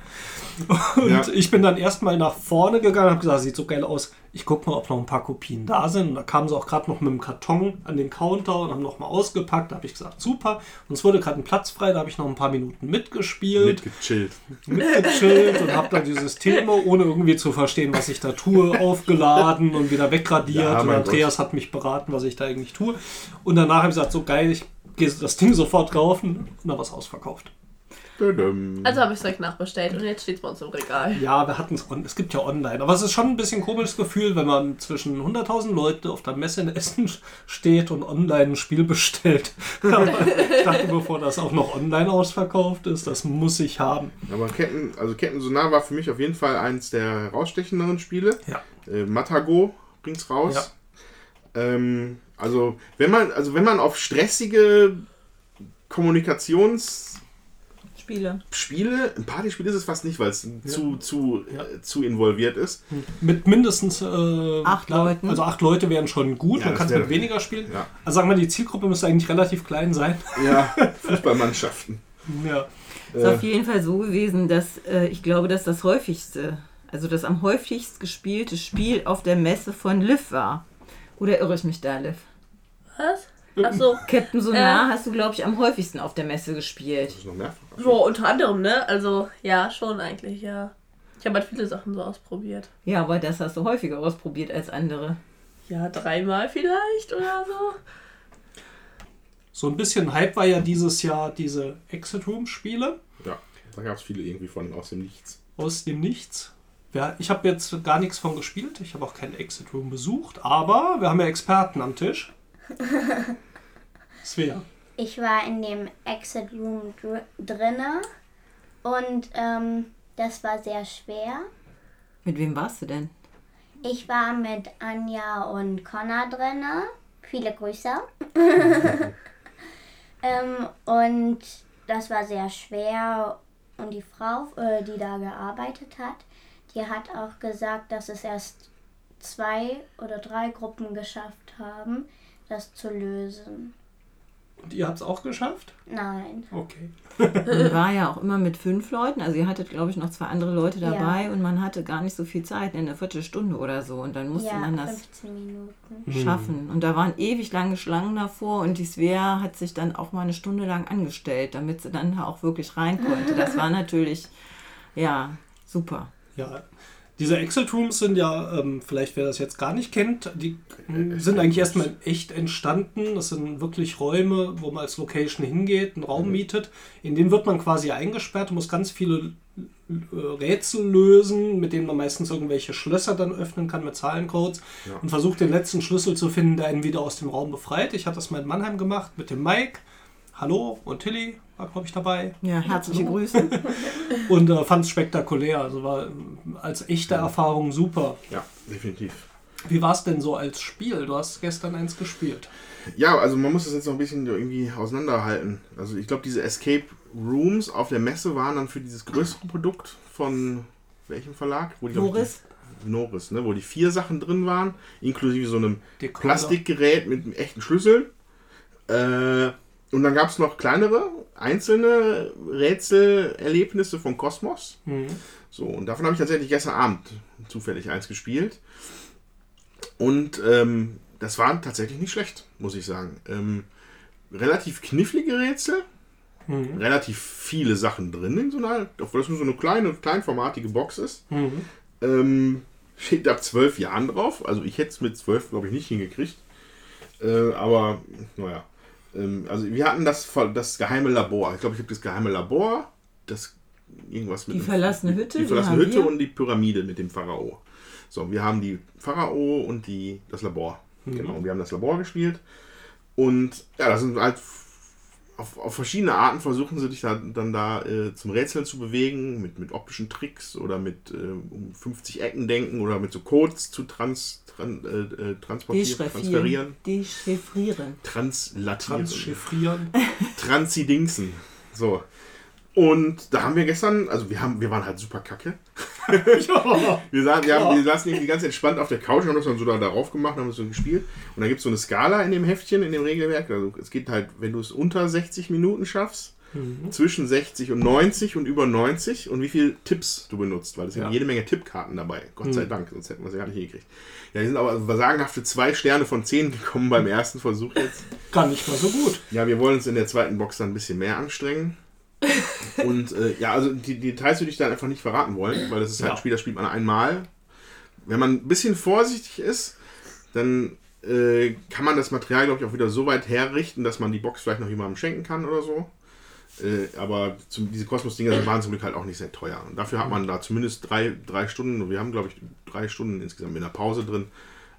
Und Ja. ich bin dann erstmal nach vorne gegangen und habe gesagt, sieht so geil aus. Ich gucke mal, ob noch ein paar Kopien da sind. Und da kamen sie auch gerade noch mit dem Karton an den Counter und haben nochmal ausgepackt. Da habe ich gesagt, super. Und es wurde gerade ein Platz frei, da habe ich noch ein paar Minuten mitgespielt Mitgechillt. mitgechillt und habe dann die Systeme, ohne irgendwie zu verstehen, was ich da tue, aufgeladen und wieder wegradiert. Ja, und Andreas hat mich beraten, was ich da eigentlich tue. Und danach habe ich gesagt, so geil, ich gehe das Ding sofort kaufen und dann war es ausverkauft. Also habe ich es direkt nachbestellt und jetzt steht es bei uns im Regal. Ja, wir hatten es, es gibt ja online, aber es ist schon ein bisschen komisches Gefühl, wenn man zwischen 100.000 Leute auf der Messe in Essen <laughs> steht und online ein Spiel bestellt. <laughs> Ich dachte, bevor das auch noch online ausverkauft ist, das muss ich haben. Aber Ketten, also Ketten Sonar war für mich auf jeden Fall eins der herausstechenderen Spiele. Ja. Äh, Matago bringt's raus. Ähm, also wenn man, also wenn man auf stressige Kommunikationsspiele, Spiele. ein Partyspiel ist es fast nicht, weil es zu, zu, Ja. äh, zu involviert ist. Mit mindestens äh, Acht Leuten. Also acht Leute wären schon gut. Ja, Man kann es mit weniger spielen. Ja, Also sagen wir, die Zielgruppe müsste eigentlich relativ klein sein. ja <laughs> Fußballmannschaften. Ja. ist auf jeden Fall so gewesen, dass äh, ich glaube, dass das häufigste, also das am häufigst gespielte Spiel auf der Messe von Liv war. Oder irre ich mich da, Liv? Was? Achso. Captain Sonar Äh. hast du, glaube ich, am häufigsten auf der Messe gespielt. Das ist noch mehrfach. So, unter anderem, ne? Also, ja, schon eigentlich, ja. Ich habe halt viele Sachen so ausprobiert. Ja, aber das hast du häufiger ausprobiert als andere. Ja, dreimal vielleicht oder so. So ein bisschen Hype war ja dieses Jahr diese Exit Room Spiele Ja, da gab es viele irgendwie von aus dem Nichts. aus dem Nichts. Ja, ich habe jetzt gar nichts von gespielt. Ich habe auch keinen Exit Room besucht. Aber wir haben ja Experten am Tisch. <laughs> Svea. Ich war in dem Exit Room dr drinne und ähm, das war sehr schwer. Mit wem warst du denn? Ich war mit Anja und Connor drinne. Viele Grüße. <laughs> ähm, und das war sehr schwer. Und die Frau, äh, die da gearbeitet hat, die hat auch gesagt, dass es erst zwei oder drei Gruppen geschafft haben, das zu lösen. Und ihr habt es auch geschafft? Nein. Okay. Man <laughs> war ja auch immer mit fünf Leuten. Also ihr hattet, glaube ich, noch zwei andere Leute Ja. dabei und man hatte gar nicht so viel Zeit, eine Viertelstunde oder so. Und dann musste Ja, man das 15 Minuten. Hm. schaffen. Und da waren ewig lange Schlangen davor und die Svea hat sich dann auch mal eine Stunde lang angestellt, damit sie dann da auch wirklich rein konnte. Das war <laughs> natürlich, ja, super. Ja, diese Exit Rooms sind ja, ähm, vielleicht wer das jetzt gar nicht kennt, die ähm, sind eigentlich erstmal in echt entstanden. Das sind wirklich Räume, wo man als Location hingeht, einen Raum mietet. In den wird man quasi eingesperrt muss ganz viele äh, Rätsel lösen, mit denen man meistens irgendwelche Schlösser dann öffnen kann mit Zahlencodes Ja. und versucht den letzten Schlüssel zu finden, der einen wieder aus dem Raum befreit. Ich habe das mal in Mannheim gemacht mit dem Mike. Hallo und Tilly war, glaube ich, dabei. Ja, herzliche Grüße. <laughs> Und äh, fand es spektakulär. Also war ähm, als echte Erfahrung super. Ja, definitiv. Wie war es denn so als Spiel? Du hast gestern eins gespielt. Ja, also man muss das jetzt noch ein bisschen irgendwie auseinanderhalten. Also ich glaube, diese Escape Rooms auf der Messe waren dann für dieses größere Produkt von welchem Verlag? Wo Boris? Die, Norris, ne? Wo die vier Sachen drin waren, inklusive so einem. Plastikgerät mit einem echten Schlüssel. Äh, und dann gab es noch kleinere, einzelne Rätselerlebnisse von Kosmos. Mhm. So, und davon habe ich tatsächlich gestern Abend zufällig eins gespielt. Und ähm, das war tatsächlich nicht schlecht, muss ich sagen. Ähm, relativ knifflige Rätsel, relativ viele Sachen drin in so einer, obwohl das nur so eine kleine, kleinformatige Box ist. Ähm, steht ab zwölf Jahren drauf. Also ich hätte es mit zwölf, glaube ich, nicht hingekriegt. Äh, aber, naja. Ähm, also wir hatten das, das geheime Labor. Ich glaube, ich habe das geheime Labor, das irgendwas mit Die dem- verlassene Hütte, Die die verlassene Hütte wir. und die Pyramide mit dem Pharao. So, wir haben die Pharao und die, das Labor. Genau, wir haben das Labor gespielt. Und ja, das sind halt auf, auf verschiedene Arten versuchen sie dich da, dann da äh, zum Rätseln zu bewegen, mit, mit optischen Tricks oder mit äh, um 50 Ecken denken oder mit so Codes zu trans, tran, äh, äh, transportieren, transferieren, Dechiffrieren. Dechiffrieren. translatieren, Transchiffrieren. transidingsen. So. Und da haben wir gestern, also wir haben, wir waren halt super kacke. <laughs> ja. Wir, saßen, wir, haben, wir saßen irgendwie ganz entspannt auf der Couch und haben das dann so da darauf gemacht, haben das so gespielt. Und da gibt es so eine Skala in dem Heftchen, in dem Regelwerk. Also es geht halt, wenn du es unter 60 Minuten schaffst, zwischen 60 und 90 und über 90 und wie viele Tipps du benutzt, weil es sind Ja. jede Menge Tippkarten dabei. Gott sei Dank, sonst hätten wir es ja gar nicht hingekriegt. Ja, die sind aber sagenhafte zwei Sterne von 10 gekommen beim ersten Versuch jetzt. Gar nicht mal so gut. Ja, wir wollen uns in der zweiten Box dann ein bisschen mehr anstrengen. <laughs> Und äh, ja, also die, die Details würde ich dann einfach nicht verraten wollen, weil das ist halt Ja. ein Spiel, das spielt man einmal. Wenn man ein bisschen vorsichtig ist, dann äh, kann man das Material, glaube ich, auch wieder so weit herrichten, dass man die Box vielleicht noch jemandem schenken kann oder so. Äh, aber zum, diese Kosmos-Dinger waren zum Glück halt auch nicht sehr teuer. Und dafür hat man da zumindest drei, drei Stunden, wir haben, glaube ich, drei Stunden insgesamt in der Pause drin,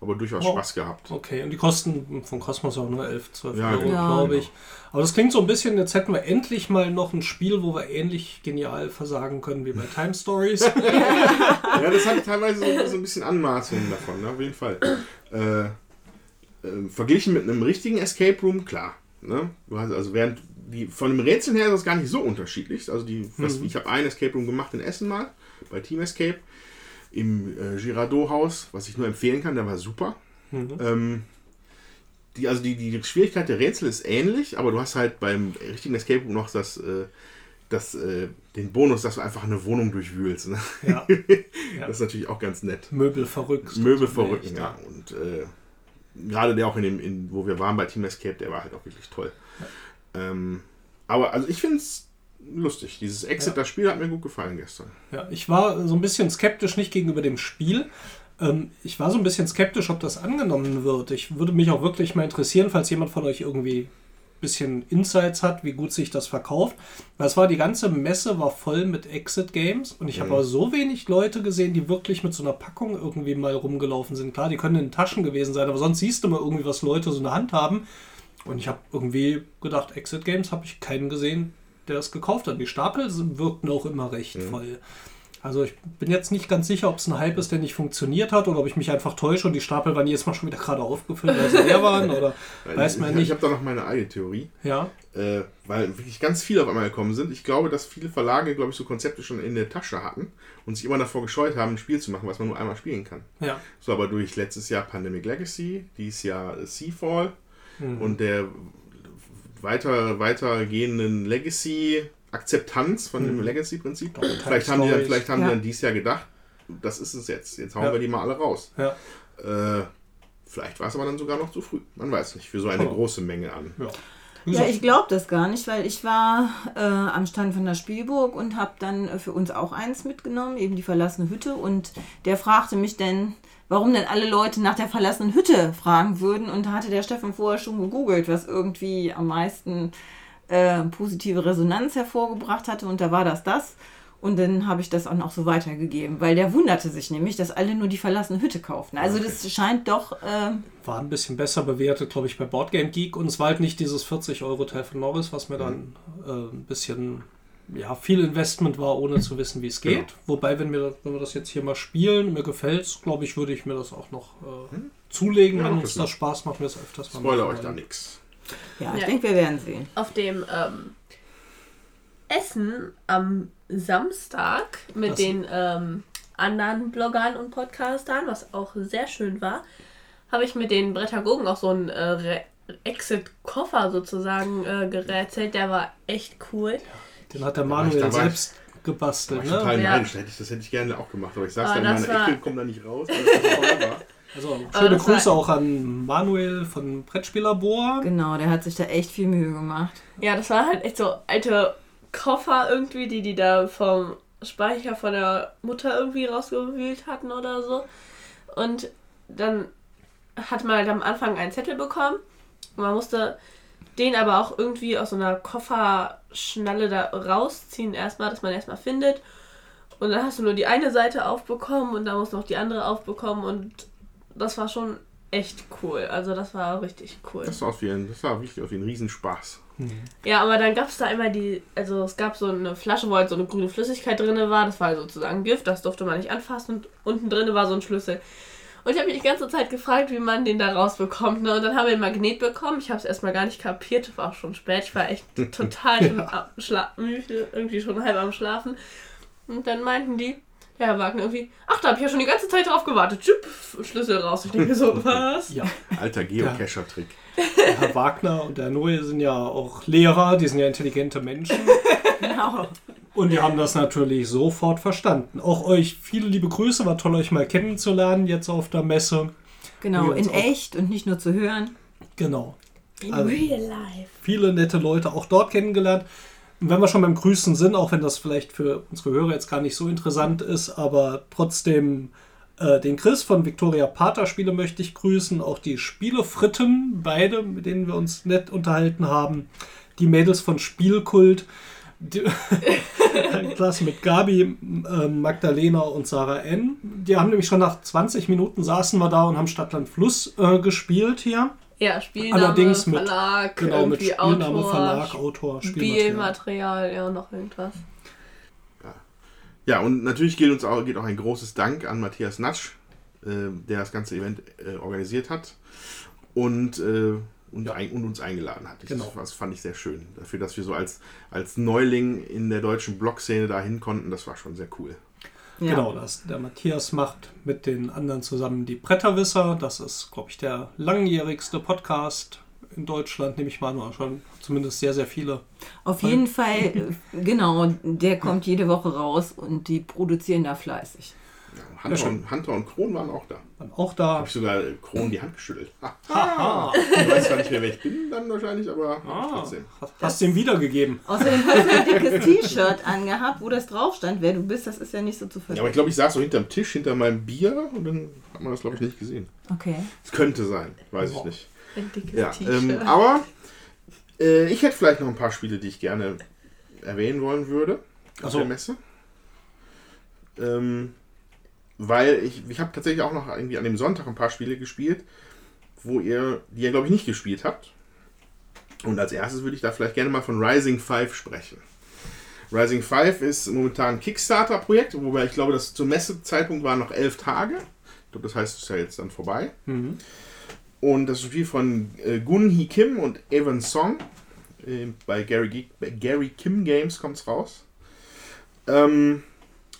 aber durchaus Oh. Spaß gehabt. Okay, und die kosten von Cosmos auch nur 11, 12 Ja, Euro, genau. glaube ich. Aber das klingt so ein bisschen, jetzt hätten wir endlich mal noch ein Spiel, wo wir ähnlich genial versagen können wie bei Time Stories. <laughs> Ja, das hat teilweise so, so ein bisschen Anmaßungen davon, ne? auf jeden Fall. Äh, äh, verglichen mit einem richtigen Escape Room, klar. Ne? Also während die von dem Rätsel her ist das gar nicht so unterschiedlich. Also die, was, ich habe ein Escape Room gemacht in Essen mal bei Team Escape im äh, Girardot-Haus, was ich nur empfehlen kann. Der war super. Ähm, die, also die, die Schwierigkeit der Rätsel ist ähnlich, aber du hast halt beim richtigen Escape Room noch das, äh, das, äh, den Bonus, dass du einfach eine Wohnung durchwühlst. Ne? ja, <laughs> Das ist natürlich auch ganz nett. Möbel verrückt. Möbel Echt, verrücken, ja. Und äh, gerade der auch in dem, in, wo wir waren bei Team Escape, der war halt auch wirklich toll. Ähm, aber also ich finde es lustig. Dieses Exit, das Spiel hat mir gut gefallen gestern. Ja, ich war so ein bisschen skeptisch, nicht gegenüber dem Spiel. Ähm, ich war so ein bisschen skeptisch, ob das angenommen wird. Ich würde mich auch wirklich mal interessieren, falls jemand von euch irgendwie ein bisschen Insights hat, wie gut sich das verkauft. Weil es war die ganze Messe war voll mit Exit Games und ich habe aber so wenig Leute gesehen, die wirklich mit so einer Packung irgendwie mal rumgelaufen sind. Klar, die können in den Taschen gewesen sein, aber sonst siehst du mal irgendwie, was Leute so in der Hand haben. Und ich habe irgendwie gedacht, Exit Games habe ich keinen gesehen, der das gekauft hat. Die Stapel wirkten auch immer recht voll. Also ich bin jetzt nicht ganz sicher, ob es ein Hype ist, der nicht funktioniert hat oder ob ich mich einfach täusche und die Stapel waren jedes Mal schon wieder gerade aufgefüllt, weil sie leer waren oder <laughs> weiß man ich nicht. ich habe da noch meine eigene Theorie, Ja, äh, weil wirklich ganz viele auf einmal gekommen sind. Ich glaube, dass viele Verlage, glaube ich, so Konzepte schon in der Tasche hatten und sich immer davor gescheut haben, ein Spiel zu machen, was man nur einmal spielen kann. ja, So, aber durch letztes Jahr Pandemic Legacy, dieses Jahr Seafall Mhm. und der weiter, weitergehenden Legacy-Akzeptanz von dem Legacy-Prinzip. Double Vielleicht haben die dann, vielleicht haben Ja. die dann dieses Jahr gedacht, das ist es jetzt. Jetzt hauen Ja. wir die mal alle raus. ja. Äh, vielleicht war es aber dann sogar noch zu früh. Man weiß nicht, für so eine Oh. große Menge an. ja. Ich glaube das gar nicht, weil ich war äh, am Stand von der Spielburg und habe dann äh, für uns auch eins mitgenommen, eben die verlassene Hütte. Und der fragte mich dann, warum denn alle Leute nach der verlassenen Hütte fragen würden. Und da hatte der Steffen vorher schon gegoogelt, was irgendwie am meisten äh, positive Resonanz hervorgebracht hatte. Und da war das das. Und dann habe ich das auch noch so weitergegeben, weil der wunderte sich nämlich, dass alle nur die verlassene Hütte kauften. Also das scheint doch... Äh, war ein bisschen besser bewertet, glaube ich, bei Boardgame Geek und es war halt nicht dieses 40-Euro-Teil von Norris, was mir dann äh, ein bisschen ja, viel Investment war, ohne zu wissen, wie es geht. Genau. Wobei, wenn wir, wenn wir das jetzt hier mal spielen, mir gefällt es, glaube ich, würde ich mir das auch noch äh, zulegen, Ja, wenn uns das Spaß macht, mir das öfters mal Spoiler euch da nichts. ja, ich Ja. denke, wir werden sehen. auf dem ähm, Essen am Samstag mit Das- den ähm, anderen Bloggern und Podcastern, was auch sehr schön war, habe ich mit den Brettagogen auch so einen äh, Exit-Koffer sozusagen äh, gerätselt. Der war echt cool. Den hat der ich- Manuel da war ich- selbst Da gebastelt. war ich total Ne? Ja. neidisch. Hätte ich, das hätte ich gerne auch gemacht. Aber ich saß Aber da in das meiner war- Ecke, komme da nicht raus. <laughs> Also schöne Grüße auch an Manuel von Brettspielerbohr. Genau, der hat sich da echt viel Mühe gemacht. Ja, das waren halt echt so alte Koffer irgendwie, die die da vom Speicher von der Mutter irgendwie rausgewühlt hatten oder so. Und dann hat man halt am Anfang einen Zettel bekommen. Und man musste den aber auch irgendwie aus so einer Kofferschnalle da rausziehen erstmal, dass man erstmal findet. Und dann hast du nur die eine Seite aufbekommen und dann musst du noch die andere aufbekommen und das war schon echt cool. Also das war richtig cool. Das war, auf jeden, das war wirklich auf jeden Riesenspaß. Ja, aber dann gab es da immer die, also es gab so eine Flasche, wo halt so eine grüne Flüssigkeit drin war. Das war sozusagen Gift, das durfte man nicht anfassen. Und unten drin war so ein Schlüssel. Und ich habe mich die ganze Zeit gefragt, wie man den da rausbekommt. Ne? Und dann haben wir ein Magnet bekommen. Ich habe es erstmal gar nicht kapiert. War auch schon spät. Ich war echt <laughs> total ab- schla- müde, irgendwie schon halb am Schlafen. Und dann meinten die, der Herr Wagner irgendwie, ach, da habe ich ja schon die ganze Zeit drauf gewartet. Tschüpp, Schlüssel raus. Ich denke so, <laughs> was? Ja, Alter Geocacher-Trick. Der Herr Wagner und der Noe sind ja auch Lehrer, die sind ja intelligente Menschen. <laughs> Genau. Und die haben das natürlich sofort verstanden. Auch euch viele liebe Grüße, war toll, euch mal kennenzulernen jetzt auf der Messe. Genau, in echt und nicht nur zu hören. Genau. In Also- real life. Viele nette Leute auch dort kennengelernt. Und wenn wir schon beim Grüßen sind, auch wenn das vielleicht für unsere Hörer jetzt gar nicht so interessant ist, aber trotzdem äh, den Chris von Victoria Pater Spiele möchte ich grüßen. Auch die Spielefritten, beide, mit denen wir uns nett unterhalten haben. Die Mädels von Spielkult. Die, <laughs> Klasse mit Gabi, äh, Magdalena und Sarah N. Die haben nämlich schon nach 20 Minuten saßen wir da und haben Stadtland Fluss äh, gespielt hier. Ja, Spielname, Allerdings mit- Verlag, Genau, mit Spielname, Autor, Verlag, Autor, Spielmaterial. Spielmaterial, ja, noch irgendwas. Ja, und natürlich geht uns auch, geht auch ein großes Dank an Matthias Natsch, äh, der das ganze Event äh, organisiert hat und, äh, und, ein, und uns eingeladen hat. Genau. Das fand ich sehr schön. Dafür, dass wir so als, als Neuling in der deutschen Blog-Szene dahin konnten, das war schon sehr cool. Ja. Genau, das, der Matthias macht mit den anderen zusammen die Bretterwisser. Das ist, glaube ich, der langjährigste Podcast in Deutschland, nehme ich mal an, oder schon zumindest sehr, sehr viele. Auf jeden Fall, äh, genau, der kommt jede Woche raus und die produzieren da fleißig. Ja, Hunter, schön. und, Hunter und Kron waren auch da. Dann auch da. Habe ich sogar äh, Kron die Hand geschüttelt. <laughs> Ha, ich weiß zwar nicht mehr, wer ich bin, dann wahrscheinlich, aber ah, trotzdem. hast du ihm wiedergegeben. Außerdem hast du ein dickes T-Shirt angehabt, wo das drauf stand, wer du bist, das ist ja nicht so zu Ja, aber verstehen. ich glaube, ich saß so hinterm Tisch, hinter meinem Bier und dann hat man das, glaube ich, nicht gesehen. Okay. Es könnte sein, weiß ich Wow. nicht. Ein dickes Ja, ähm, aber äh, ich hätte vielleicht noch ein paar Spiele, die ich gerne erwähnen wollen würde auf so. der Messe. Ähm, weil ich, ich habe tatsächlich auch noch irgendwie an dem Sonntag ein paar Spiele gespielt, wo ihr, die ihr glaube ich nicht gespielt habt. Und als erstes würde ich da vielleicht gerne mal von Rising 5 sprechen. Rising 5 ist momentan ein Kickstarter-Projekt, wobei ich glaube, das zum Messezeitpunkt waren noch elf Tage. Ich glaube, das heißt, es ist ja jetzt dann vorbei. Mhm. Und das Spiel von äh, Gun Hee Kim und Evan Song. Äh, bei, Gary, Ge- bei Gary Kim Games kommt es raus. Ähm,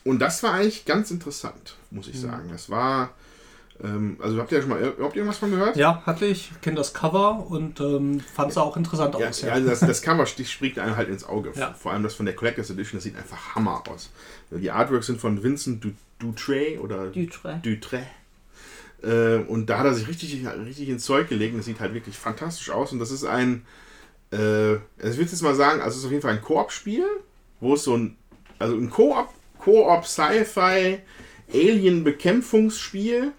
und das war eigentlich ganz interessant, muss ich sagen. Das war. Ähm, also habt ihr ja schon mal überhaupt irgendwas von gehört? Ja, hatte ich, kenne das Cover und ähm, fand es auch interessant Ja, aus. ja, also das, das Cover springt einem halt ins Auge. Ja. Vor allem das von der Collectors Edition, das sieht einfach Hammer aus. Die Artworks sind von Vincent Du- Dutre oder Dutre. Dutre. Äh, und da hat er sich richtig, richtig ins Zeug gelegt. und Das sieht halt wirklich fantastisch aus. Und das ist ein, äh, also ich würde jetzt mal sagen, also es ist auf jeden Fall ein Koop-Spiel, wo es so ein, also ein Koop, Koop Sci-Fi Alien-Bekämpfungsspiel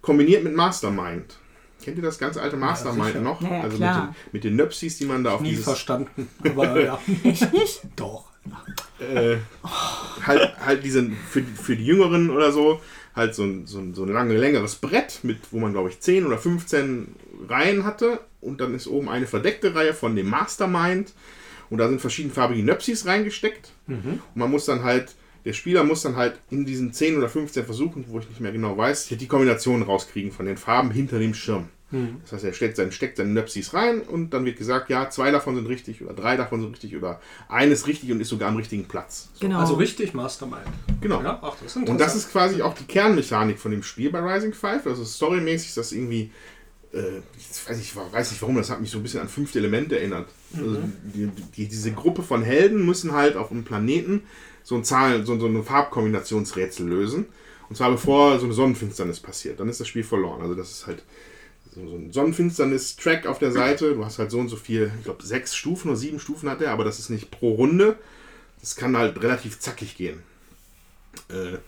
kombiniert mit Mastermind. Kennt ihr das ganz alte Mastermind sicher. noch? Ja, ja, also klar. mit den, mit den Nöpsis, die man da auf Nie dieses verstanden. Aber <laughs> ja, Echt nicht? doch. äh, halt, halt diesen, für, für die Jüngeren oder so, halt so ein, so ein, so ein lange, längeres Brett, mit, wo man, glaube ich, 10 oder 15 Reihen hatte. Und dann ist oben eine verdeckte Reihe von dem Mastermind. Und da sind verschiedenfarbige Nöpsis reingesteckt. Und man muss dann halt, der Spieler muss dann halt in diesen 10 oder 15 Versuchen, wo ich nicht mehr genau weiß, die Kombination rauskriegen von den Farben hinter dem Schirm. Das heißt, er steckt, seinen, steckt seine Nöpsis rein und dann wird gesagt, ja, zwei davon sind richtig oder drei davon sind richtig oder eines richtig und ist sogar am richtigen Platz. Genau. Also richtig Mastermind. Genau. Ja, ach, das. Und das ist quasi auch die Kernmechanik von dem Spiel bei Rising 5. Also storymäßig ist das irgendwie, äh, ich weiß nicht, weiß nicht warum, das hat mich so ein bisschen an fünfte Element erinnert. Also die, die, diese Gruppe von Helden müssen halt auf einem Planeten so ein Zahlen, so, so eine Farbkombinationsrätsel lösen. Und zwar bevor so eine Sonnenfinsternis passiert. Dann ist das Spiel verloren. Also das ist halt so, so ein Sonnenfinsternis-Track auf der Seite. Du hast halt so und so viel, ich glaube sechs Stufen oder sieben Stufen hat er, aber das ist nicht pro Runde. Das kann halt relativ zackig gehen. Äh,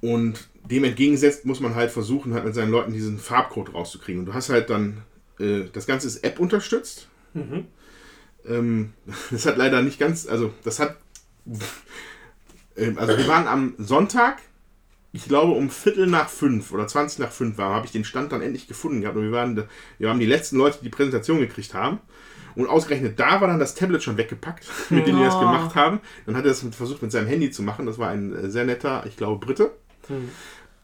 und dem entgegensetzt muss man halt versuchen, halt mit seinen Leuten diesen Farbcode rauszukriegen. Und du hast halt dann, äh, das Ganze ist App unterstützt. Ähm, <laughs> das hat leider nicht ganz, also das hat, <laughs> äh, also wir waren am Sonntag, ich glaube um Viertel nach fünf oder 20 nach fünf war, habe ich den Stand dann endlich gefunden gehabt. Und wir waren, wir waren die letzten Leute, die die Präsentation gekriegt haben. Und ausgerechnet da war dann das Tablet schon weggepackt, <laughs> mit dem die das Oh. gemacht haben. Dann hat er das versucht mit seinem Handy zu machen. Das war ein äh, sehr netter, ich glaube, Brite.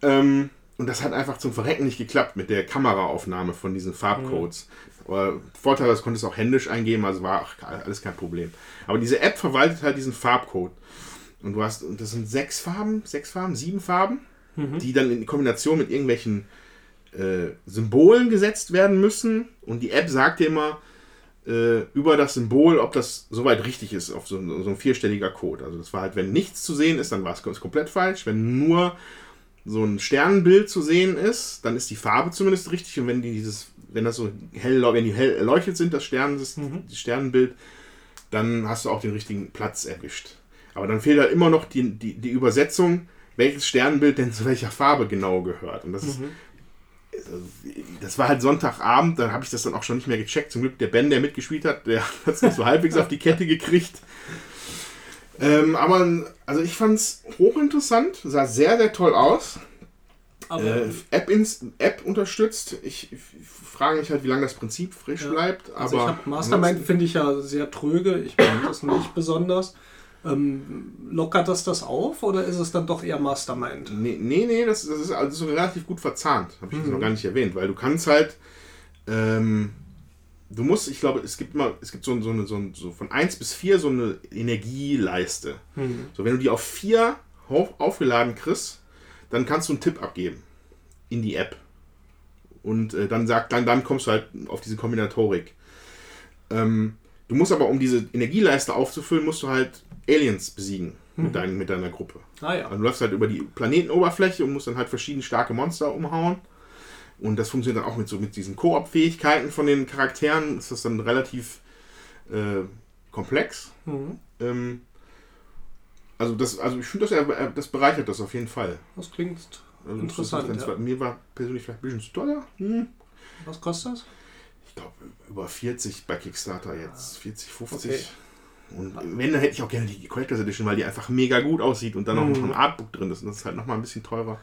Ähm, und das hat einfach zum Verrecken nicht geklappt mit der Kameraaufnahme von diesen Farbcodes. Aber Vorteil, das konnte es auch händisch eingeben, also war alles kein Problem. Aber diese App verwaltet halt diesen Farbcode. Und du hast, und das sind sechs Farben, sechs Farben, sieben Farben, die dann in Kombination mit irgendwelchen äh, Symbolen gesetzt werden müssen. Und die App sagt dir immer äh, über das Symbol, ob das soweit richtig ist, auf so, ein- so ein vierstelliger Code. Also das war halt, wenn nichts zu sehen ist, dann war es komplett falsch. Wenn nur so ein Sternenbild zu sehen ist, dann ist die Farbe zumindest richtig. Und wenn die dieses, wenn das so hell, wenn die hell erleuchtet sind, das Stern, das, das Sternenbild, dann hast du auch den richtigen Platz erwischt. Aber dann fehlt halt immer noch die, die, die Übersetzung, welches Sternenbild denn zu welcher Farbe genau gehört. Und das ist, also, das war halt Sonntagabend, dann habe ich das dann auch schon nicht mehr gecheckt. Zum Glück der Ben, der mitgespielt hat, der <laughs> hat es so halbwegs auf die Kette gekriegt. Ähm, aber also ich fand es hochinteressant, sah sehr, sehr toll aus. Äh, App, ins, App unterstützt. Ich, ich frage mich halt, wie lange das Prinzip frisch Ja. bleibt. Also aber ich habe Mastermind finde ich ja sehr tröge. Ich mag das nicht besonders. Ähm, lockert das das auf oder ist es dann doch eher Mastermind? Nee, nee, nee das, das ist also relativ gut verzahnt. Habe ich das Mhm. noch gar nicht erwähnt, weil du kannst halt. Ähm, du musst, ich glaube, es gibt immer, es gibt so, so, eine, so, so von 1 bis 4 so eine Energieleiste. Hm. So, wenn du die auf 4 auf, aufgeladen kriegst, dann kannst du einen Tipp abgeben in die App. Und äh, dann sagt, dann, dann kommst du halt auf diese Kombinatorik. Ähm, du musst aber, um diese Energieleiste aufzufüllen, musst du halt Aliens besiegen mit, dein, mit deiner Gruppe. Ah ja. Also du läufst halt über die Planetenoberfläche und musst dann halt verschiedene starke Monster umhauen. Und das funktioniert dann auch mit so mit diesen Koop-Fähigkeiten von den Charakteren. Ist das dann relativ äh, komplex. Mhm. Ähm, also das, also ich finde, das, äh, das bereichert das auf jeden Fall. Das klingt Also Interessant, Das, das, ja. Mir war persönlich vielleicht ein bisschen zu teuer. Hm. Was kostet das? Ich glaube über 40 bei Kickstarter jetzt. 40, 50. Okay. Und wenn, dann hätte ich auch gerne die Collectors Edition, weil die einfach mega gut aussieht und dann noch Mhm. ein Artbook drin ist. Und das ist halt nochmal ein bisschen teurer.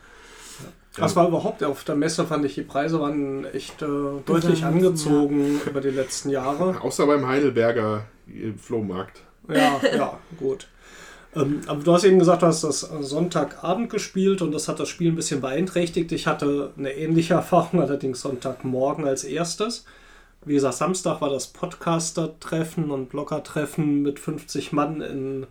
Was war überhaupt auf der Messe, fand ich, die Preise waren echt äh, deutlich angezogen über die letzten Jahre. Außer beim Heidelberger äh, Flohmarkt. Ja, ja, gut. Ähm, aber du hast eben gesagt, du hast das Sonntagabend gespielt und das hat das Spiel ein bisschen beeinträchtigt. Ich hatte eine ähnliche <laughs> Erfahrung, allerdings Sonntagmorgen als erstes. Wie gesagt, Samstag war das Podcaster-Treffen und Blogger-Treffen mit 50 Mann in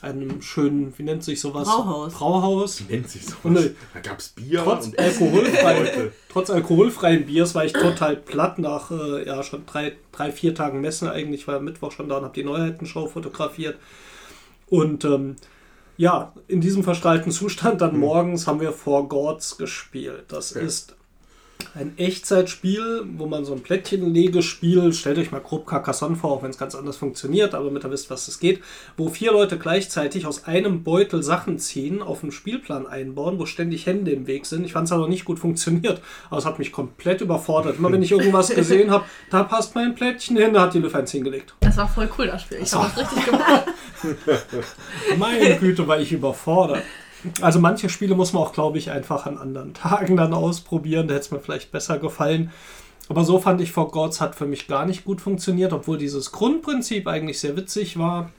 einem schönen, wie nennt sich sowas? Brauhaus. Brauhaus. Nennt sich so. Und eine- Da gab es Bier Trotz, und alkoholfrei, trotz alkoholfreien Biers war ich total platt nach äh, ja, schon drei, drei, vier Tagen Messen eigentlich. Ich war am Mittwoch schon da und habe die Neuheitenshow fotografiert. Und ähm, ja, in diesem verstrahlten Zustand dann morgens haben wir For Gods gespielt. Das Okay. ist ein Echtzeitspiel, wo man so ein Plättchenlegespiel, stellt euch mal grob Carcassonne vor, auch wenn es ganz anders funktioniert, aber damit ihr wisst, was es geht, wo vier Leute gleichzeitig aus einem Beutel Sachen ziehen, auf einen Spielplan einbauen, wo ständig Hände im Weg sind. Ich fand es aber nicht gut funktioniert, aber es hat mich komplett überfordert. Immer wenn ich irgendwas <laughs> gesehen habe, da passt mein Plättchen hin, da hat die Luft eins hingelegt. Das war voll cool, das Spiel. Ich habe das richtig gemacht. <laughs> Meine Güte, war ich überfordert. Also manche Spiele muss man auch, glaube ich, einfach an anderen Tagen dann ausprobieren. Da hätte es mir vielleicht besser gefallen. Aber so fand ich For Gods hat für mich gar nicht gut funktioniert, obwohl dieses Grundprinzip eigentlich sehr witzig war,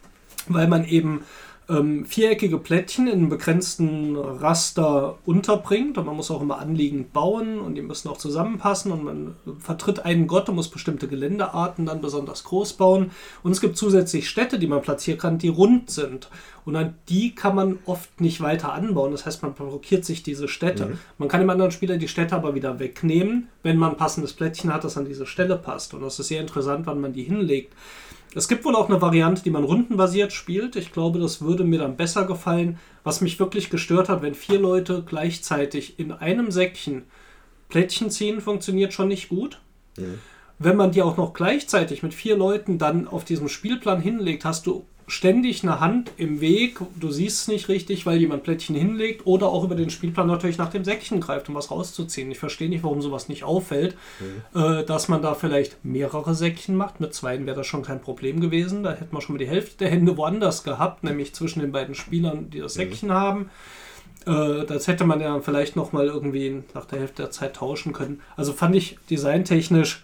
weil man eben ähm, viereckige Plättchen in einem begrenzten Raster unterbringt und man muss auch immer anliegend bauen und die müssen auch zusammenpassen und man vertritt einen Gott und muss bestimmte Geländearten dann besonders groß bauen. Und es gibt zusätzlich Städte, die man platzieren kann, die rund sind. Und an die kann man oft nicht weiter anbauen, das heißt man blockiert sich diese Städte. Man kann dem anderen Spieler die Städte aber wieder wegnehmen, wenn man ein passendes Plättchen hat, das an diese Stelle passt. Und das ist sehr interessant, wann man die hinlegt. Es gibt wohl auch eine Variante, die man rundenbasiert spielt. Ich glaube, das würde mir dann besser gefallen. Was mich wirklich gestört hat, wenn vier Leute gleichzeitig in einem Säckchen Plättchen ziehen, funktioniert schon nicht gut. Wenn man die auch noch gleichzeitig mit vier Leuten dann auf diesem Spielplan hinlegt, hast du ständig eine Hand im Weg. Du siehst es nicht richtig, weil jemand Plättchen hinlegt oder auch über den Spielplan natürlich nach dem Säckchen greift, um was rauszuziehen. Ich verstehe nicht, warum sowas nicht auffällt. Äh, dass man da vielleicht mehrere Säckchen macht. Mit zweien wäre das schon kein Problem gewesen. Da hätten wir schon mal die Hälfte der Hände woanders gehabt, nämlich zwischen den beiden Spielern, die das Säckchen haben. Äh, das hätte man ja vielleicht noch mal irgendwie nach der Hälfte der Zeit tauschen können. Also fand ich designtechnisch,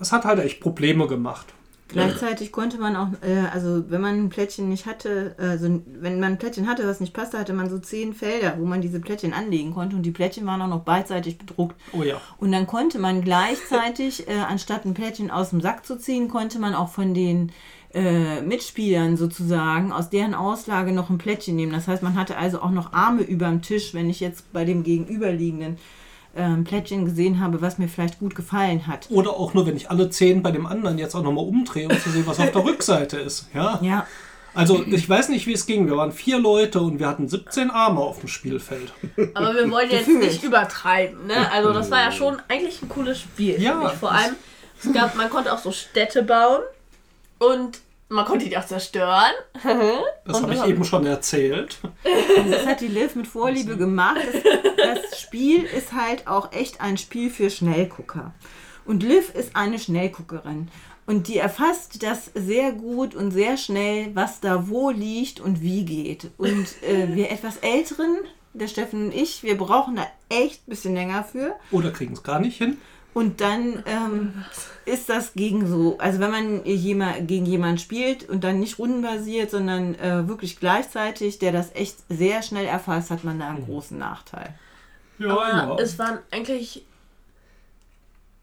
es hat halt echt Probleme gemacht. Gleichzeitig konnte man auch, äh, also wenn man ein Plättchen nicht hatte, also wenn man ein Plättchen hatte, was nicht passte, hatte man so zehn Felder, wo man diese Plättchen anlegen konnte und die Plättchen waren auch noch beidseitig bedruckt. Oh ja. Und dann konnte man gleichzeitig, <laughs> äh, anstatt ein Plättchen aus dem Sack zu ziehen, konnte man auch von den äh, Mitspielern sozusagen aus deren Auslage noch ein Plättchen nehmen. Das heißt, man hatte also auch noch Arme überm Tisch, wenn ich jetzt bei dem gegenüberliegenden ähm, Plättchen gesehen habe, was mir vielleicht gut gefallen hat. Oder auch nur, wenn ich alle zehn bei dem anderen jetzt auch nochmal umdrehe, um zu sehen, was auf der <laughs> Rückseite ist. Ja. Ja, Also ich weiß nicht, wie es ging. Wir waren vier Leute und wir hatten 17 Arme auf dem Spielfeld. Aber wir wollen <laughs> jetzt nicht übertreiben, ne? Also das war ja schon eigentlich ein cooles Spiel. Ja. Vor allem, es gab, man konnte auch so Städte bauen und man konnte die auch zerstören. Das habe ich eben schon erzählt. das hat die Liv mit Vorliebe gemacht. Das, das Spiel ist halt auch echt ein Spiel für Schnellgucker. Und Liv ist eine Schnellguckerin. Und die erfasst das sehr gut und sehr schnell, was da wo liegt und wie geht. Und äh, wir etwas Älteren, der Steffen und ich, wir brauchen da echt ein bisschen länger für. Oder kriegen es gar nicht hin. Und dann ähm, ist das gegen so, also wenn man jemand, gegen jemanden spielt und dann nicht rundenbasiert, sondern äh, wirklich gleichzeitig, der das echt sehr schnell erfasst, hat man da einen großen Nachteil. Ja, Aber ja. es waren eigentlich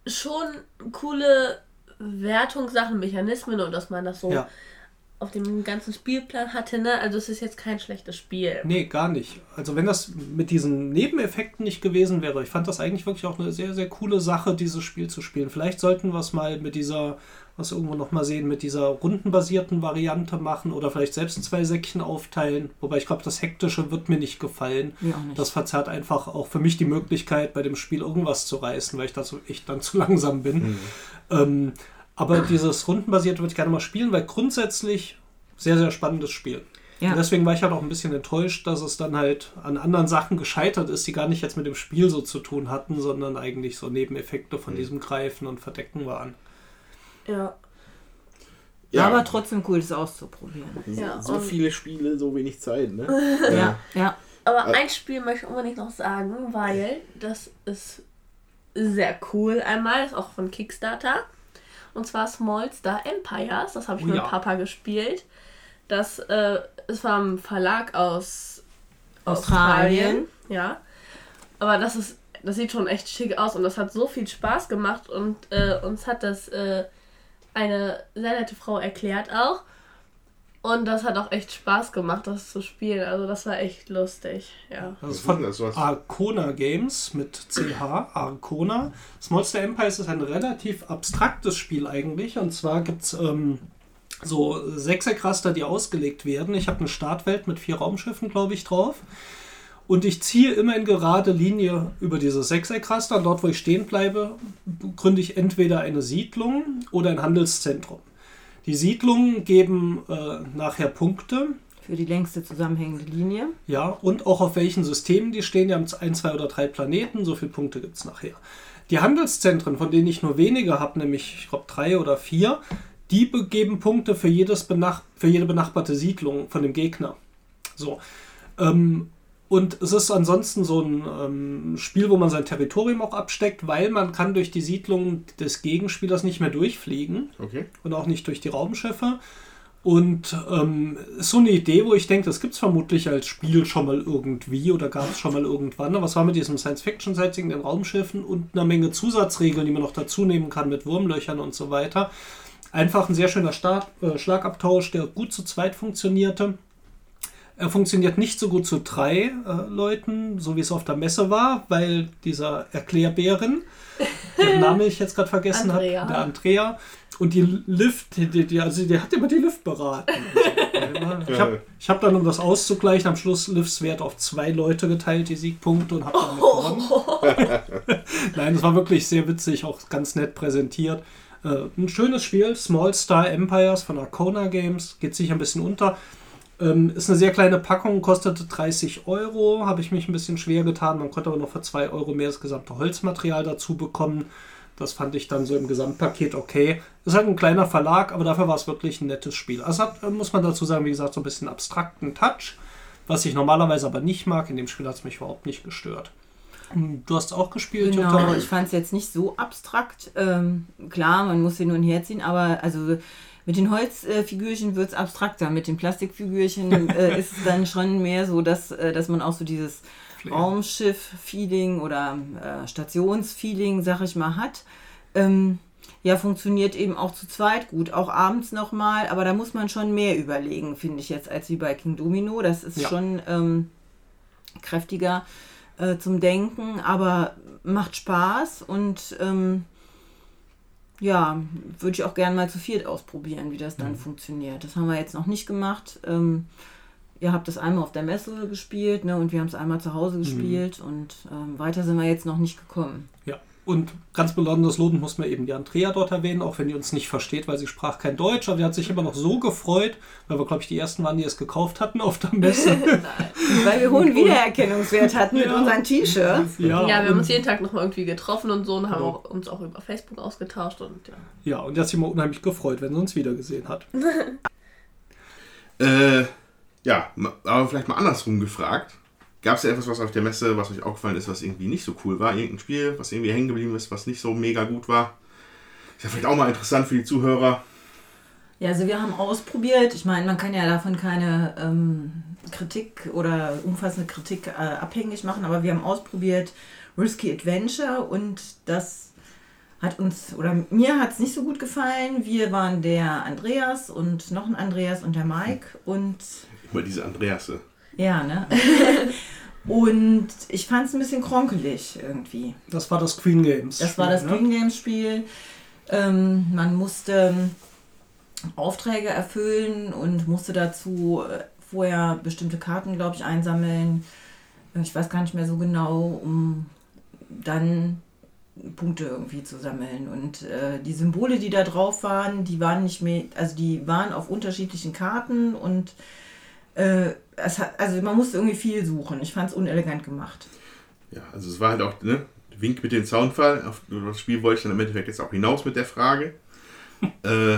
schon coole Wertungssachen, Mechanismen und dass man das so ja. Auf dem ganzen Spielplan hatte, ne? Also es ist jetzt kein schlechtes Spiel. Nee, gar nicht. Also wenn das mit diesen Nebeneffekten nicht gewesen wäre, ich fand das eigentlich wirklich auch eine sehr, sehr coole Sache, dieses Spiel zu spielen. Vielleicht sollten wir es mal mit dieser, was wir irgendwo noch mal sehen, mit dieser rundenbasierten Variante machen oder vielleicht selbst zwei Säckchen aufteilen. Wobei ich glaube, das Hektische wird mir nicht gefallen. Auch nicht. Das verzerrt einfach auch für mich die Möglichkeit, bei dem Spiel irgendwas zu reißen, weil ich da so echt dann zu langsam bin. Ähm, aber dieses Rundenbasierte würde ich gerne mal spielen, weil grundsätzlich sehr, sehr spannendes Spiel. Ja. Und deswegen war ich halt auch ein bisschen enttäuscht, dass es dann halt an anderen Sachen gescheitert ist, die gar nicht jetzt mit dem Spiel so zu tun hatten, sondern eigentlich so Nebeneffekte von diesem Greifen und Verdecken waren. Ja. Ja, Aber trotzdem cool, das auszuprobieren. Ja, so viele Spiele, so wenig Zeit, ne? <laughs> Ja, ja. Aber Äh. ein Spiel möchte ich unbedingt noch sagen, weil das ist sehr cool. Einmal das ist auch von Kickstarter. Und zwar Small Star Empires. Das habe ich Oh mit ja. Papa gespielt. Das äh, ist vom Verlag aus Australien. Ja. Aber das ist, das sieht schon echt schick aus und das hat so viel Spaß gemacht und äh, uns hat das äh, eine sehr nette Frau erklärt auch. Und das hat auch echt Spaß gemacht, das zu spielen. Also das war echt lustig, ja. Das ist von das? Was? Arcona Games mit CH, Arcona. Smallster Empires ist ein relativ abstraktes Spiel eigentlich. Und zwar gibt es ähm, so Sechserkraster, die ausgelegt werden. Ich habe eine Startwelt mit vier Raumschiffen, glaube ich, drauf. Und ich ziehe immer in gerade Linie über dieses Sechserkraster. Dort, wo ich stehen bleibe, gründe ich entweder eine Siedlung oder ein Handelszentrum. Die Siedlungen geben äh, nachher Punkte Für die längste zusammenhängende Linie. ja, und auch auf welchen Systemen die stehen. Die haben ein, zwei oder drei Planeten, so viele Punkte gibt es nachher. Die Handelszentren, von denen ich nur wenige habe, nämlich ich glaube drei oder vier, die be- geben Punkte für, jedes benach für jede benachbarte Siedlung von dem Gegner. So. Ähm, und es ist ansonsten so ein ähm, Spiel, wo man sein Territorium auch absteckt, weil man kann durch die Siedlung des Gegenspielers nicht mehr durchfliegen Okay. und auch nicht durch die Raumschiffe. Und ähm, ist so eine Idee, wo ich denke, das gibt es vermutlich als Spiel schon mal irgendwie oder gab es schon mal irgendwann. Aber was war mit diesem Science-Fiction-Setting, den Raumschiffen und einer Menge Zusatzregeln, die man noch dazu nehmen kann mit Wurmlöchern und so weiter. Einfach ein sehr schöner Start, äh, Schlagabtausch, der gut zu zweit funktionierte. Er funktioniert nicht so gut zu drei äh, Leuten, so wie es auf der Messe war, weil dieser Erklärbären, deren <laughs> Name ich jetzt gerade vergessen habe, der Andrea, Und die Lift, die, die, also die hat immer die Lift beraten. <laughs> Also, ich habe ich hab dann, um das auszugleichen, am Schluss Livs Wert auf zwei Leute geteilt, die Siegpunkte, und habe damit <laughs> gewonnen. Nein, es war wirklich sehr witzig, auch ganz nett präsentiert. Äh, ein schönes Spiel, Small Star Empires von Arcona Games, geht sicher ein bisschen unter. Ähm, ist eine sehr kleine Packung, kostete 30 Euro, habe ich mich ein bisschen schwer getan. Man konnte aber noch für 2 Euro mehr das gesamte Holzmaterial dazu bekommen. Das fand ich dann so im Gesamtpaket okay. Ist halt ein kleiner Verlag, aber dafür war es wirklich ein nettes Spiel. Also hat, äh, muss man dazu sagen, wie gesagt, so ein bisschen abstrakten Touch, was ich normalerweise aber nicht mag. In dem Spiel hat es mich überhaupt nicht gestört. Hm, Du hast auch gespielt, Genau, Jutta? ich fand es jetzt nicht so abstrakt. Ähm, klar, man muss hin und her ziehen, aber also mit den Holzfigürchen wird es abstrakter. Mit den Plastikfigürchen äh, ist es dann schon mehr so, dass, äh, dass man auch so dieses Raumschiff-Feeling oder äh, Stationsfeeling, sag ich mal, hat. Ähm, ja, funktioniert eben auch zu zweit gut, auch abends nochmal, aber da muss man schon mehr überlegen, finde ich jetzt, als wie bei King Domino. Das ist Ja. schon ähm, kräftiger äh, zum Denken, aber macht Spaß und ähm, ja, würde ich auch gerne mal zu viert ausprobieren, wie das dann Mhm. funktioniert. Das haben wir jetzt noch nicht gemacht. Ähm, ihr habt das einmal auf der Messe gespielt ne, und wir haben es einmal zu Mhm. Hause gespielt und ähm, weiter sind wir jetzt noch nicht gekommen. Ja, und ganz besonders lobend muss man eben die Andrea dort erwähnen, auch wenn die uns nicht versteht, weil sie sprach kein Deutsch, aber die hat sich immer noch so gefreut, weil wir, glaube ich, die ersten waren, die es gekauft hatten auf der Messe. <laughs> Weil wir hohen Wiedererkennungswert hatten mit Ja. unseren T-Shirts. Ja, wir haben uns jeden Tag noch mal irgendwie getroffen und so und haben Ja. auch, uns auch über Facebook ausgetauscht und ja. ja, und die hat sich immer unheimlich gefreut, wenn sie uns wiedergesehen hat. <laughs> Äh, ja, aber vielleicht mal andersrum gefragt. Gab es ja etwas, was auf der Messe, was euch aufgefallen ist, was irgendwie nicht so cool war? Irgendein Spiel, was irgendwie hängen geblieben ist, was nicht so mega gut war? Ist ja vielleicht auch mal interessant für die Zuhörer. Ja, also wir haben ausprobiert. Ich meine, man kann ja davon keine ähm, Kritik oder umfassende Kritik äh, abhängig machen, aber wir haben ausprobiert Risky Adventure und das hat uns, oder mir hat es nicht so gut gefallen. Wir waren der Andreas und noch ein Andreas und der Mike und Immer diese Andreasse. Ja, ne? und ich fand es ein bisschen kronkelig irgendwie. Das war das Queen Games. Das war das ne? Green Games Spiel. Ähm, man musste ähm, Aufträge erfüllen und musste dazu äh, vorher bestimmte Karten, glaube ich, einsammeln. Ich weiß gar nicht mehr so genau, um dann Punkte irgendwie zu sammeln. Und äh, die Symbole, die da drauf waren, die waren nicht mehr, also die waren auf unterschiedlichen Karten und äh, hat, also man musste irgendwie viel suchen. Ich fand es unelegant gemacht. Ja, also es war halt auch, ne, Wink mit dem Soundfall. Auf das Spiel wollte ich dann im Endeffekt jetzt auch hinaus mit der Frage. <laughs> äh,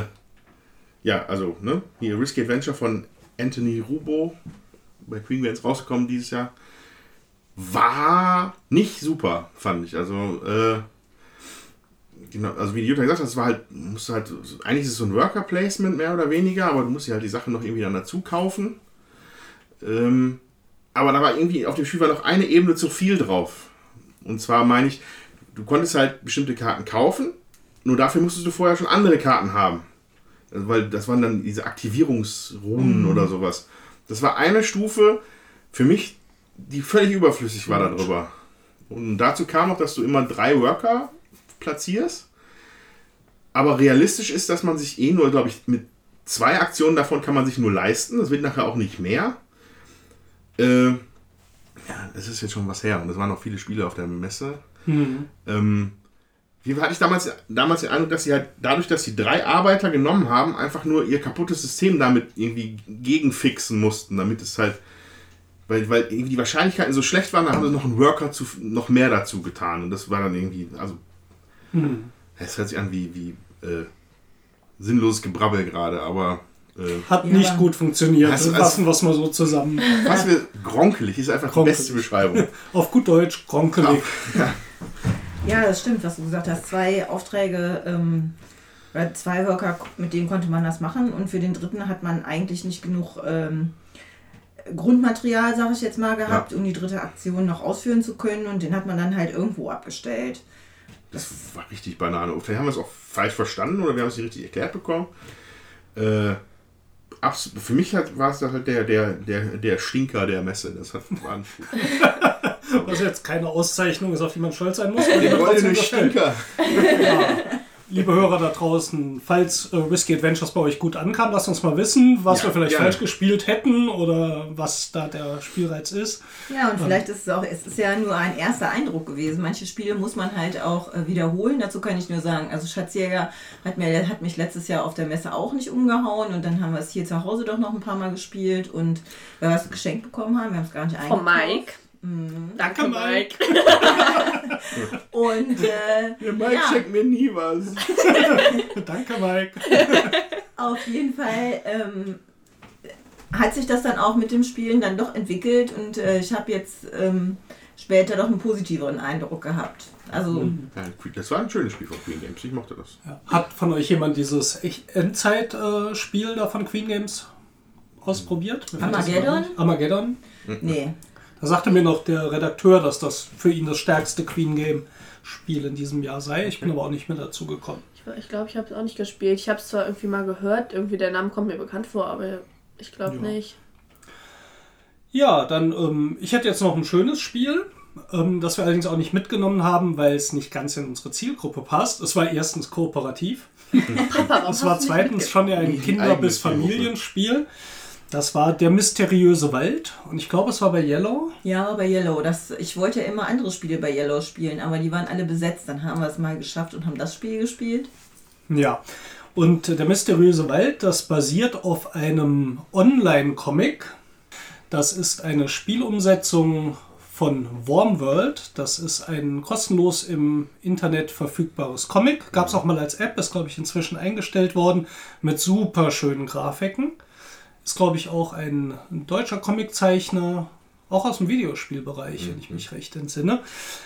ja, also, ne, hier Risky Adventure von Anthony Rubo bei Queen Games rausgekommen dieses Jahr. War nicht super, fand ich. Also, äh, genau, also wie die Jutta gesagt hat, es war halt, musste halt, eigentlich ist es so ein Worker Placement mehr oder weniger, aber du musst ja halt die Sachen noch irgendwie dann dazu kaufen. Ähm, aber da war irgendwie auf dem Spiel war noch eine Ebene zu viel drauf. Und zwar meine ich, du konntest halt bestimmte Karten kaufen, nur dafür musstest du vorher schon andere Karten haben. Also, weil das waren dann diese Aktivierungsrunen oder sowas. Das war eine Stufe für mich, die völlig überflüssig war darüber. Und dazu kam auch, dass du immer drei Worker platzierst. Aber realistisch ist, dass man sich eh nur, glaube ich, mit zwei Aktionen davon kann man sich nur leisten. Das wird nachher auch nicht mehr. Äh, ja, es ist jetzt schon was her und es waren noch viele Spiele auf der Messe. Mhm. Ähm, wie hatte ich damals, damals den Eindruck, dass sie halt dadurch, dass sie drei Arbeiter genommen haben, einfach nur ihr kaputtes System damit irgendwie gegenfixen mussten, damit es halt, weil, weil irgendwie die Wahrscheinlichkeiten so schlecht waren, dann haben sie noch einen Worker zu, noch mehr dazu getan und das war dann irgendwie, also, Mhm. es hört sich an wie, wie äh, sinnloses Gebrabbel gerade, aber Hat Ja, nicht gut funktioniert. Also- Das fassen wir es mal so zusammen. was wir gronkelig ist einfach Gronkelig. die beste Beschreibung. <laughs> Auf gut Deutsch, kronkelig. Ja, das stimmt, was du gesagt hast. Zwei Aufträge, ähm, zwei Worker, mit denen konnte man das machen. Und für den dritten hat man eigentlich nicht genug ähm, Grundmaterial, sag ich jetzt mal, gehabt, um die dritte Aktion noch ausführen zu können. Und den hat man dann halt irgendwo abgestellt. Das war richtig Banane. Und Vielleicht haben wir es auch falsch verstanden oder wir haben es nicht richtig erklärt bekommen. Äh, für mich hat, war es halt der, der, der, der Stinker der Messe. Das hat, <laughs> war gut. Was jetzt keine Auszeichnung ist, auf die man stolz sein muss. die Der goldene. Stinker. Ja. Liebe Hörer da draußen, falls äh, Whiskey Adventures bei euch gut ankam, lasst uns mal wissen, was Ja, wir vielleicht gerne. falsch gespielt hätten oder was da der Spielreiz ist. Ja, und vielleicht ist es auch, es ist ja nur ein erster Eindruck gewesen. Manche Spiele muss man halt auch äh, wiederholen. Dazu kann ich nur sagen, also Schatzjäger hat, mir, hat mich letztes Jahr auf der Messe auch nicht umgehauen und dann haben wir es hier zu Hause doch noch ein paar Mal gespielt und weil wir es geschenkt bekommen haben, wir haben es gar nicht Von eingekauft. Mike. Danke, Danke, Mike. <laughs> Und äh, Der Mike Ja. schenkt mir nie was. <laughs> Danke, Mike. Auf jeden Fall ähm, hat sich das dann auch mit dem Spielen dann doch entwickelt und äh, ich habe jetzt ähm, später doch einen positiveren Eindruck gehabt. Also Ja, das war ein schönes Spiel von Queen Games. Ich mochte das. Ja. Hat von euch jemand dieses Endzeit-Spiel da von Queen Games ausprobiert? Armageddon? Armageddon? nee. Da sagte mir noch der Redakteur, dass das für ihn das stärkste Queen Game-Spiel in diesem Jahr sei. Ich bin aber auch nicht mehr dazu gekommen. Ich, ich glaube, ich habe es auch nicht gespielt. Ich habe es zwar irgendwie mal gehört, irgendwie der Name kommt mir bekannt vor, aber ich glaube Ja. nicht. Ja, dann, ähm, ich hätte jetzt noch ein schönes Spiel, ähm, das wir allerdings auch nicht mitgenommen haben, weil es nicht ganz in unsere Zielgruppe passt. Es war erstens kooperativ. <laughs> Es war zweitens schon ja ein Kinder- bis. Familienspiel. Das war Der mysteriöse Wald. Und ich glaube, es war bei Yellow. Ja, bei Yellow. Das, ich wollte ja immer andere Spiele bei Yellow spielen, aber die waren alle besetzt. Dann haben wir es mal geschafft und haben das Spiel gespielt. Ja. Und Der mysteriöse Wald, das basiert auf einem Online-Comic. Das ist eine Spielumsetzung von Wormworld. Das ist ein kostenlos im Internet verfügbares Comic. Gab es auch mal als App, ist glaube ich inzwischen eingestellt worden, mit super schönen Grafiken. Ist glaube ich auch ein, ein deutscher Comiczeichner, auch aus dem Videospielbereich, wenn ich mich recht entsinne.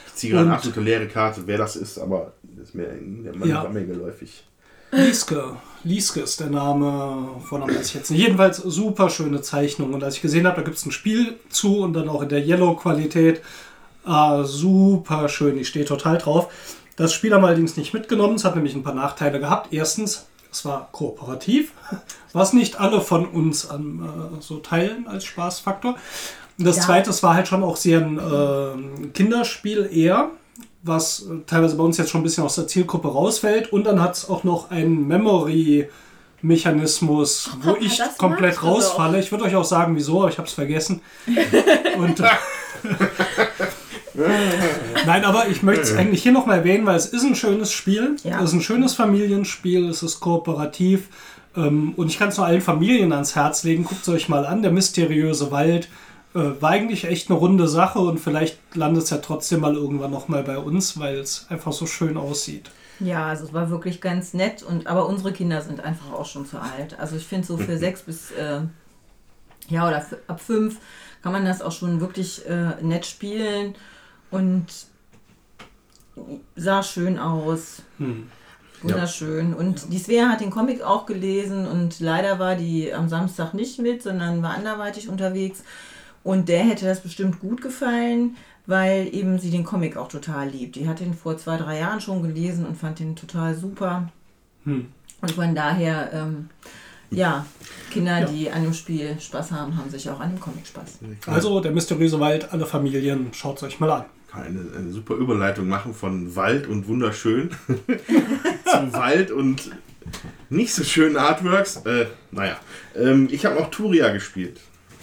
Ich ziehe gerade absolute leere Karte, wer das ist, aber das ist mir, der Mann Ja. mir geläufig. Lieske. Lieske ist der Name, Vorname weiß ich jetzt nicht. Jedenfalls super schöne Zeichnung. Und als ich gesehen habe, da gibt es ein Spiel zu und dann auch in der Yellow-Qualität. Ah, super schön. Ich stehe total drauf. Das Spiel haben wir allerdings nicht mitgenommen. Es hat nämlich ein paar Nachteile gehabt. Erstens, es war kooperativ, <laughs> was nicht alle von uns an, äh, so teilen als Spaßfaktor. Und das Ja. zweite, es war halt schon auch sehr ein äh, Kinderspiel eher, was äh, teilweise bei uns jetzt schon ein bisschen aus der Zielgruppe rausfällt. Und dann hat es auch noch einen Memory-Mechanismus, <laughs> wo Papa, ich komplett rausfalle. Ich würde euch auch sagen, wieso, aber ich habe es vergessen. <laughs> Und, äh, <laughs> Nein, aber ich möchte es eigentlich hier nochmal erwähnen, weil es ist ein schönes Spiel. Ja. Es ist ein schönes Familienspiel, es ist kooperativ. Ähm, und ich kann es nur allen Familien ans Herz legen. Guckt es euch mal an, der mysteriöse Wald. Äh, war eigentlich echt eine runde Sache und vielleicht landet es ja trotzdem mal irgendwann nochmal bei uns, weil es einfach so schön aussieht. Ja, also es war wirklich ganz nett. Und, aber unsere Kinder sind einfach auch schon zu alt. Also ich finde so für <laughs> sechs bis, äh, ja, oder ab fünf kann man das auch schon wirklich äh, nett spielen. Und sah schön aus. Hm. Wunderschön. Und die Svea hat den Comic auch gelesen und leider war die am Samstag nicht mit, sondern war anderweitig unterwegs. Und der hätte das bestimmt gut gefallen, weil eben sie den Comic auch total liebt. Die hat den vor zwei, drei Jahren schon gelesen und fand den total super. Hm. Und von daher, ähm, ja, Kinder, Ja. die an dem Spiel Spaß haben, haben sich auch an dem Comic Spaß. Also, der mysteriöse Wald, alle Familien, schaut es euch mal an. Kann eine, eine super Überleitung machen von Wald und wunderschön <laughs> zu Wald und nicht so schönen Artworks. Äh, naja, ähm, ich habe auch Turia gespielt.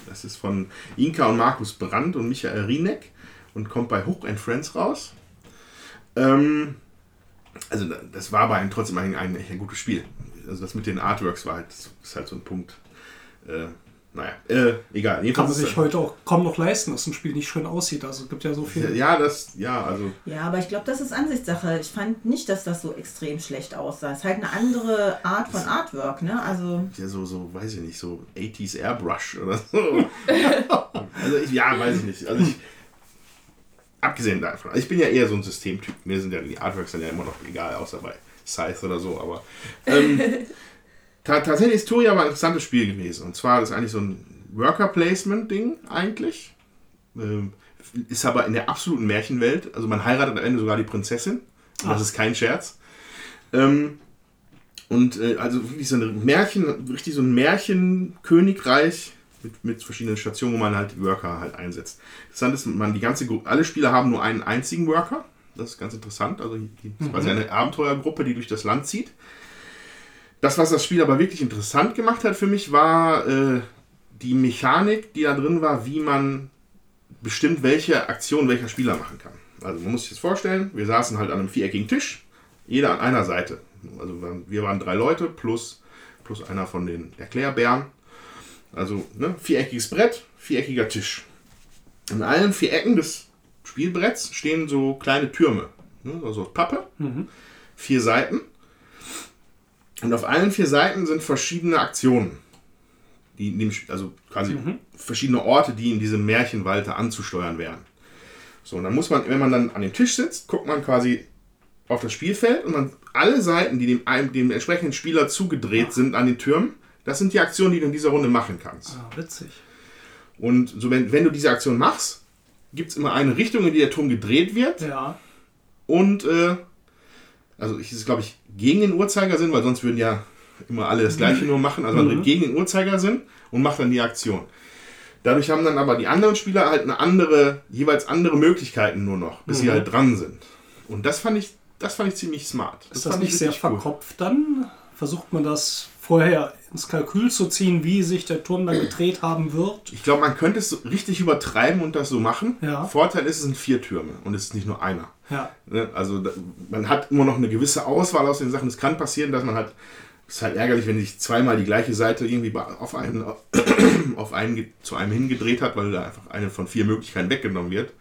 Das ist von Inka und Markus Brandt und Michael Rieneck und kommt bei Hook and Friends raus. Ähm, also das war aber trotzdem ein, ein, ein gutes Spiel. Also das mit den Artworks war halt, ist halt so ein Punkt. Äh, naja, äh, egal. Kann Jedenfalls man ist- sich heute auch kaum noch leisten, dass ein Spiel nicht schön aussieht. Also es gibt ja so viel. ja, das, ja, also Ja, aber ich glaube, das ist Ansichtssache. Ich fand nicht, dass das so extrem schlecht aussah. Es ist halt eine andere Art von Artwork, ne? Also, ja, so, so, weiß ich nicht, so 80s Airbrush oder so. <laughs> also ich, ja, weiß ich nicht. Also ich, abgesehen davon, also ich bin ja eher so ein Systemtyp. Mir sind ja die Artworks dann ja immer noch egal, außer bei Scythe oder so, aber ähm, <laughs> tatsächlich ist Turia aber ein interessantes Spiel gewesen. Und zwar ist eigentlich so ein Worker-Placement-Ding eigentlich. Ähm, ist aber in der absoluten Märchenwelt. Also man heiratet am Ende sogar die Prinzessin. Und das ist kein Scherz. Ähm, und äh, also wirklich so ein Märchen, richtig so ein Märchenkönigreich mit, mit verschiedenen Stationen, wo man halt die Worker halt einsetzt. Interessant ist, man die ganze Gru- alle Spieler haben nur einen einzigen Worker. Das ist ganz interessant. Also die- das ist quasi eine Abenteuergruppe, die durch das Land zieht. Das, was das Spiel aber wirklich interessant gemacht hat für mich, war äh, die Mechanik, die da drin war, wie man bestimmt, welche Aktion welcher Spieler machen kann. Also man muss sich das vorstellen, wir saßen halt an einem viereckigen Tisch, jeder an einer Seite. Also wir- waren drei Leute plus, plus einer von den Erklärbären. Also ne, viereckiges Brett, viereckiger Tisch. An allen vier Ecken des Spielbretts stehen so kleine Türme. Ne, also Pappe. Vier Seiten. Und auf allen vier Seiten sind verschiedene Aktionen. Die dem, also quasi verschiedene Orte, die in diesem Märchenwald da anzusteuern wären. So, und dann muss man, wenn man dann an dem Tisch sitzt, guckt man quasi auf das Spielfeld und man alle Seiten, die dem, dem entsprechenden Spieler zugedreht sind an den Türmen, das sind die Aktionen, die du in dieser Runde machen kannst. Ah, witzig. Und so, wenn, wenn du diese Aktion machst, gibt es immer eine Richtung, in die der Turm gedreht wird. Ja. Und, äh, also ich glaube ich gegen den Uhrzeigersinn, weil sonst würden ja immer alle das gleiche nur machen. Also man dreht gegen den Uhrzeigersinn und macht dann die Aktion. Dadurch haben dann aber die anderen Spieler halt eine andere, jeweils andere Möglichkeiten nur noch, bis sie halt dran sind. Und das fand ich, das fand ich ziemlich smart. Ist das fand ich nicht sehr cool. verkopft dann? Versucht man das vorher ins Kalkül zu ziehen, wie sich der Turm dann gedreht haben wird? Ich glaube, man könnte es so richtig übertreiben und das so machen. Ja. Vorteil ist, es sind vier Türme und es ist nicht nur einer. Ja. Ne? Also man hat immer noch eine gewisse Auswahl aus den Sachen. Es kann passieren, dass man halt, es ist halt ärgerlich, wenn sich zweimal die gleiche Seite irgendwie auf einen, <clears throat> auf einen zu einem hingedreht hat, weil da einfach eine von vier Möglichkeiten weggenommen wird.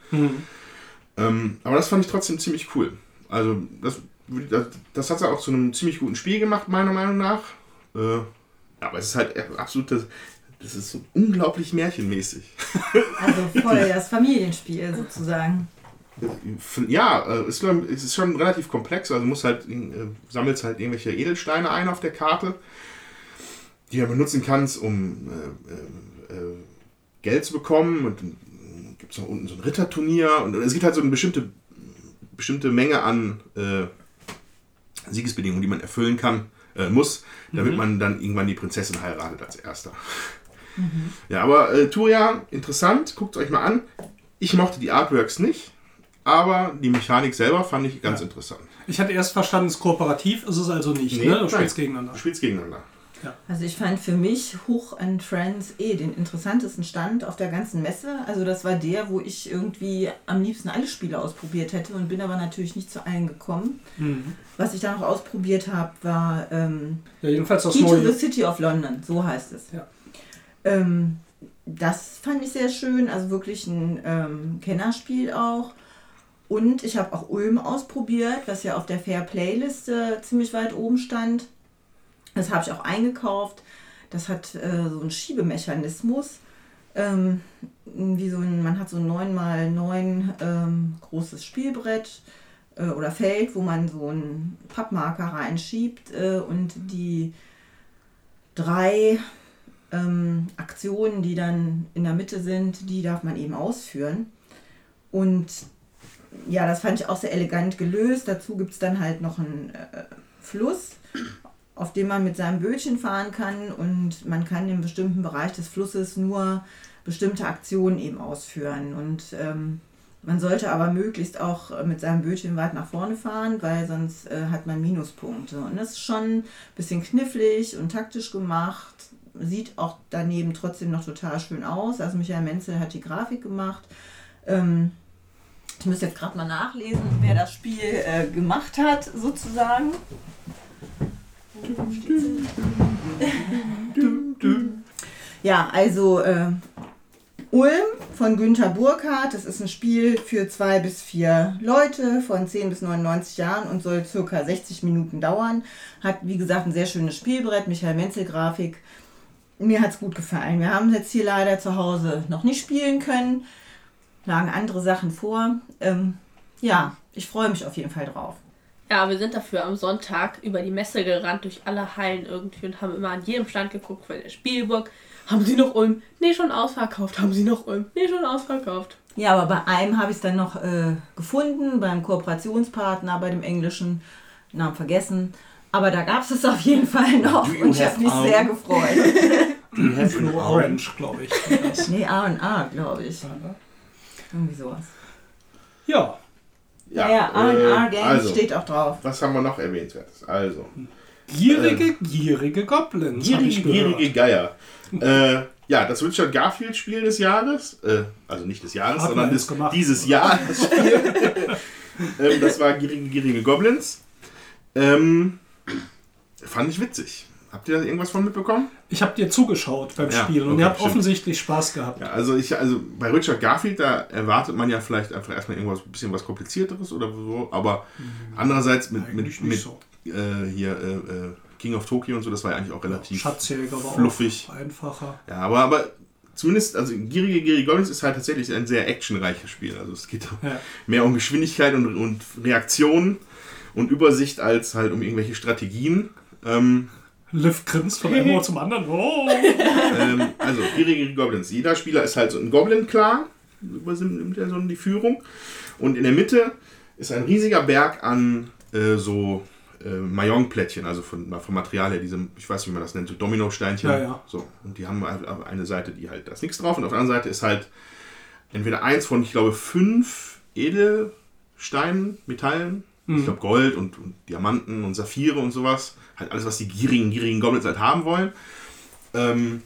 Ähm, aber das fand ich trotzdem ziemlich cool. Also das, das, das hat es auch zu einem ziemlich guten Spiel gemacht, meiner Meinung nach. Äh, aber es ist halt absolut, das, das ist so unglaublich märchenmäßig. Also voll das Familienspiel sozusagen. Ja, äh, ist, es ist schon relativ komplex. Also muss halt, äh, sammelst halt irgendwelche Edelsteine ein auf der Karte, die du benutzen kannst, um äh, äh, äh, Geld zu bekommen. Und dann gibt es noch unten so ein Ritterturnier. Und es gibt halt so eine bestimmte, bestimmte Menge an äh, Siegesbedingungen, die man erfüllen kann, muss, damit man dann irgendwann die Prinzessin heiratet als erster. Ja, aber äh, Turia, interessant, guckt euch mal an. Ich mochte die Artworks nicht, aber die Mechanik selber fand ich ganz interessant. Ich hatte erst verstanden, es ist kooperativ, ist es also nicht. Nee, ne? Du spielst gegeneinander. Du spielst gegeneinander. Also ich fand für mich Hoch and Friends eh den interessantesten Stand auf der ganzen Messe. Also das war der, wo ich irgendwie am liebsten alle Spiele ausprobiert hätte und bin aber natürlich nicht zu allen gekommen. Was ich dann noch ausprobiert habe, war ähm, Ja, jedenfalls das Key to the. City of London, so heißt es. Ja. Ähm, das fand ich sehr schön, also wirklich ein ähm, Kennerspiel auch. Und ich habe auch Ulm ausprobiert, was ja auf der Fair Play-Liste ziemlich weit oben stand. Das habe ich auch eingekauft. Das hat äh, so einen Schiebemechanismus. Ähm, wie so ein, man hat so ein 9x9 ähm, großes Spielbrett äh, oder Feld, wo man so einen Pappmarker reinschiebt äh, und die drei ähm, Aktionen, die dann in der Mitte sind, die darf man eben ausführen. Und ja, das fand ich auch sehr elegant gelöst. Dazu gibt es dann halt noch einen äh, Fluss, auf dem man mit seinem Bötchen fahren kann und man kann im bestimmten Bereich des Flusses nur bestimmte Aktionen eben ausführen. Und ähm, man sollte aber möglichst auch mit seinem Bötchen weit nach vorne fahren, weil sonst äh, hat man Minuspunkte. Und das ist schon ein bisschen knifflig und taktisch gemacht. Sieht auch daneben trotzdem noch total schön aus. Also Michael Menzel hat die Grafik gemacht. Ähm, ich muss jetzt gerade mal nachlesen, wer das Spiel äh, gemacht hat, sozusagen. <laughs> Ja, also äh, Ulm von Günther Burkhardt. Das ist ein Spiel für zwei bis vier Leute von 10 bis 99 Jahren und soll circa 60 Minuten dauern. Hat, wie gesagt, ein sehr schönes Spielbrett, Michael Menzel Grafik. Mir hat es gut gefallen. Wir haben es jetzt hier leider zu Hause noch nicht spielen können. Lagen andere Sachen vor. Ähm, ja, ich freue mich auf jeden Fall drauf. Ja, wir sind dafür am Sonntag über die Messe gerannt, durch alle Hallen irgendwie und haben immer an jedem Stand geguckt, von der Spielburg. Haben sie noch Ulm? Nee, schon ausverkauft. Haben sie noch Ulm? Nee, schon ausverkauft. Ja, aber bei einem habe ich es dann noch äh, gefunden, beim Kooperationspartner, bei dem englischen Namen vergessen. Aber da gab es es auf jeden Fall noch you und ich have habe mich sehr gefreut. <laughs> Nur Orange, glaube ich. nee, A und A, glaube ich. Irgendwie sowas. Ja, Ja, ja, R&R Games also, steht auch drauf. Was haben wir noch erwähnenswertes? Also, Gierige, gierige Goblins. gierige, gierige Geier. äh, ja, das Richard Garfield Spiel des Jahres, äh, also nicht des Jahres, Hat sondern des, dieses Jahr das Spiel. <laughs> ähm, das war Gierige, gierige Goblins. Ähm, fand ich witzig. Habt ihr da irgendwas von mitbekommen? Ich habe dir zugeschaut beim Ja, Spiel und okay, ihr habt stimmt. offensichtlich Spaß gehabt. Ja, also ich, also bei Richard Garfield, da erwartet man ja vielleicht einfach erstmal irgendwas, ein bisschen was komplizierteres oder so, aber andererseits mit, mit, Eigentlich mit nicht so. äh, hier äh, äh, King of Tokyo und so, das war ja eigentlich auch relativ Schatzjäger war fluffig. auch einfacher. Ja, aber, aber zumindest, also Gierige Gierige Goblins ist halt tatsächlich ein sehr actionreiches Spiel. Also es geht Ja. mehr um Geschwindigkeit und, und Reaktion und Übersicht als halt um irgendwelche Strategien. Ähm, Liv grinst von einem Ohr zum anderen. Oh. <laughs> ähm, also Gierige Goblins. Jeder Spieler ist halt so ein Goblin-Clan, übernimmt er so die Führung. Und in der Mitte ist ein riesiger Berg an äh, so äh, Mayong-Plättchen, also von, vom Material her, diese, ich weiß nicht, wie man das nennt, so Dominosteinchen. Ja, ja. So, und die haben halt auf eine Seite, die halt, da ist nichts drauf, und auf der anderen Seite ist halt entweder eins von, ich glaube, fünf Edelsteinen, Metallen, ich glaube Gold und, und Diamanten und Saphire und sowas. Halt alles, was die gierigen, gierigen Goblins halt haben wollen. Ähm,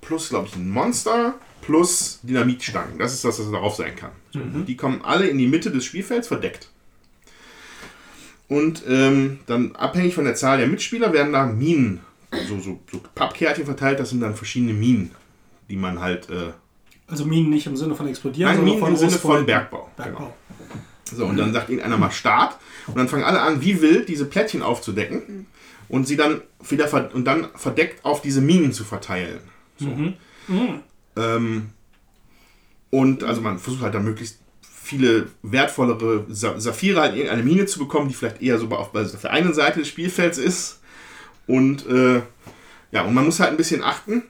plus, glaube ich, ein Monster, plus Dynamitstangen. Das ist das, was darauf sein kann. So, Die kommen alle in die Mitte des Spielfelds verdeckt. Und ähm, dann abhängig von der Zahl der Mitspieler werden da Minen, so, so, so Pappkärtchen verteilt. Das sind dann verschiedene Minen, die man halt. Äh, Also Minen nicht im Sinne von explodieren, Nein, sondern Minen von im Sinne von. Bergbau. Bergbau. So, und dann sagt irgendeiner mal Start. Und dann fangen alle an, wie wild diese Plättchen aufzudecken. Und sie dann wieder und dann verdeckt auf diese Minen zu verteilen. So. Ähm, und also man versucht halt dann möglichst viele wertvollere Sa Saphire halt in irgendeine Mine zu bekommen, die vielleicht eher so auf, auf der einen Seite des Spielfelds ist. Und äh, ja, und man muss halt ein bisschen achten,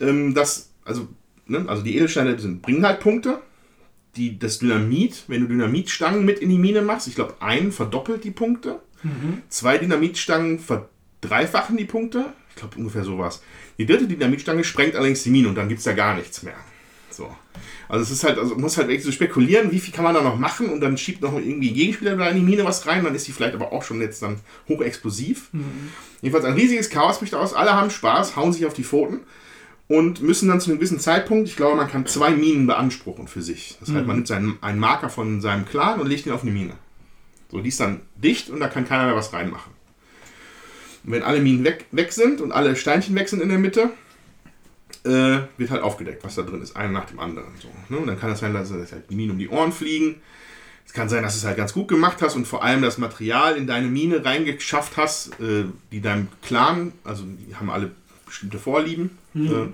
ähm, dass, also, ne, also die Edelsteine sind, bringen halt Punkte. Die, das Dynamit, wenn du Dynamitstangen mit in die Mine machst, ich glaube, ein verdoppelt die Punkte. Zwei Dynamitstangen verdreifachen die Punkte. Ich glaube, ungefähr sowas. Die dritte Dynamitstange sprengt allerdings die Mine und dann gibt es da gar nichts mehr. So. Also es ist halt, also man muss halt wirklich so spekulieren, wie viel kann man da noch machen und dann schiebt noch irgendwie Gegenspieler da in die Mine was rein, dann ist die vielleicht aber auch schon jetzt dann hochexplosiv. Jedenfalls ein riesiges Chaos bricht aus, alle haben Spaß, hauen sich auf die Pfoten und müssen dann zu einem gewissen Zeitpunkt, ich glaube, man kann zwei Minen beanspruchen für sich. Das heißt, man nimmt seinen, einen Marker von seinem Clan und legt ihn auf eine Mine. So, die ist dann dicht und da kann keiner mehr was reinmachen. Und wenn alle Minen weg, weg sind und alle Steinchen weg sind in der Mitte, äh, wird halt aufgedeckt, was da drin ist, einer nach dem anderen. So, ne? Und dann kann es sein, dass es halt die Minen um die Ohren fliegen. Es kann sein, dass du es halt ganz gut gemacht hast und vor allem das Material in deine Mine reingeschafft hast, äh, die deinem Clan, also die haben alle bestimmte Vorlieben. Äh,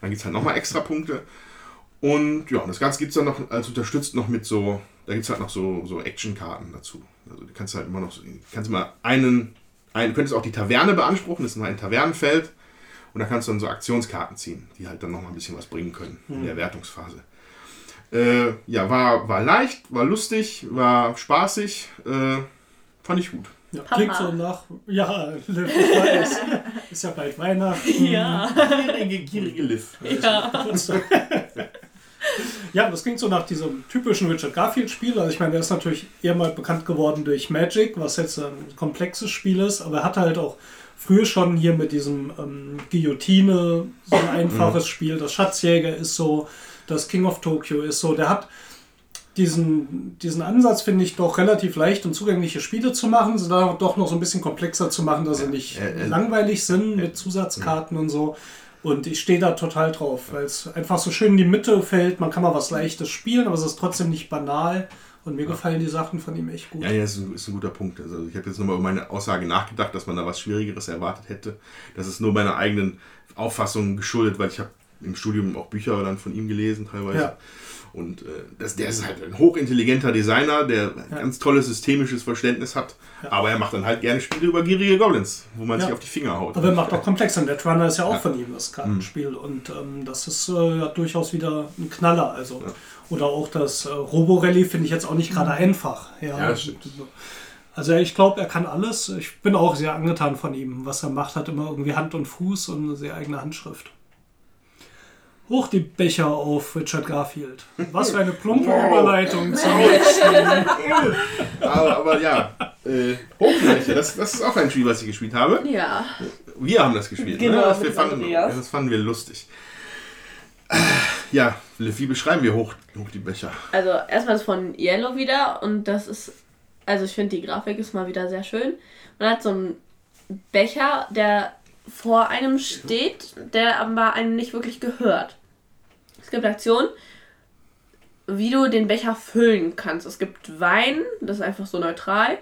dann gibt es halt nochmal extra Punkte. Und ja, und das Ganze gibt es dann noch als unterstützt noch mit so, da gibt es halt noch so, so Actionkarten dazu. Also du kannst halt immer noch, so- kannst immer einen, einen, du könntest auch die Taverne beanspruchen, das ist mal ein Tavernenfeld. Und da kannst du dann so Aktionskarten ziehen, die halt dann nochmal ein bisschen was bringen können in der Wertungsphase. Äh, ja, war, war leicht, war lustig, war spaßig, äh, fand ich gut. Ja, Papa. klingt so nach, ja, <laughs> Liv, ich weiß. <laughs> Ist ja bald Weihnachten. Ja. Gierige, gierige Liv. ja. <laughs> Ja, das klingt so nach diesem typischen Richard Garfield-Spiel. Also ich meine, der ist natürlich eher mal bekannt geworden durch Magic, was jetzt ein komplexes Spiel ist, aber er hatte halt auch früher schon hier mit diesem ähm, Guillotine so ein einfaches Spiel. Das Schatzjäger ist so, das King of Tokyo ist so. Der hat diesen, diesen Ansatz, finde ich, doch relativ leicht und zugängliche Spiele zu machen, sie da doch noch so ein bisschen komplexer zu machen, dass sie nicht äh, äh, langweilig sind mit Zusatzkarten und so. Und ich stehe da total drauf, weil es einfach so schön in die Mitte fällt. Man kann mal was Leichtes spielen, aber es ist trotzdem nicht banal. Und mir gefallen die Sachen von ihm echt gut. Ja, ja, ist ein, ist ein guter Punkt. Also ich habe jetzt nochmal über meine Aussage nachgedacht, dass man da was Schwierigeres erwartet hätte. Das ist nur meiner eigenen Auffassung geschuldet, weil ich habe im Studium auch Bücher dann von ihm gelesen teilweise. Ja. Und äh, das, der ist halt ein hochintelligenter Designer, der ein ganz tolles systemisches Verständnis hat. Aber er macht dann halt gerne Spiele über gierige Goblins, wo man Ja. sich auf die Finger haut. Aber er macht auch komplex. Und Netrunner ist ja auch von ihm das Kartenspiel. Und ähm, das ist äh, ja durchaus wieder ein Knaller. Also. Oder auch das äh, Roborally finde ich jetzt auch nicht gerade einfach. Ja, Ja, das stimmt. Also ich glaube, er kann alles. Ich bin auch sehr angetan von ihm. Was er macht, hat immer irgendwie Hand und Fuß und eine sehr eigene Handschrift. Hoch die Becher auf Richard Garfield. Was für eine plumpe Überleitung zum nächsten. Aber, aber ja, äh, Hochfläche, das, das ist auch ein Spiel, was ich gespielt habe. Ja. Wir haben das gespielt. Genau, ne? das, wir fanden, Andreas. das fanden wir lustig. Ja, wie beschreiben wir hoch, hoch die Becher? Also erstmal ist von Yellow wieder und das ist, also ich finde die Grafik ist mal wieder sehr schön. Man hat so einen Becher, der vor einem steht, der aber einem nicht wirklich gehört. Es gibt Aktionen, wie du den Becher füllen kannst. Es gibt Wein, das ist einfach so neutral.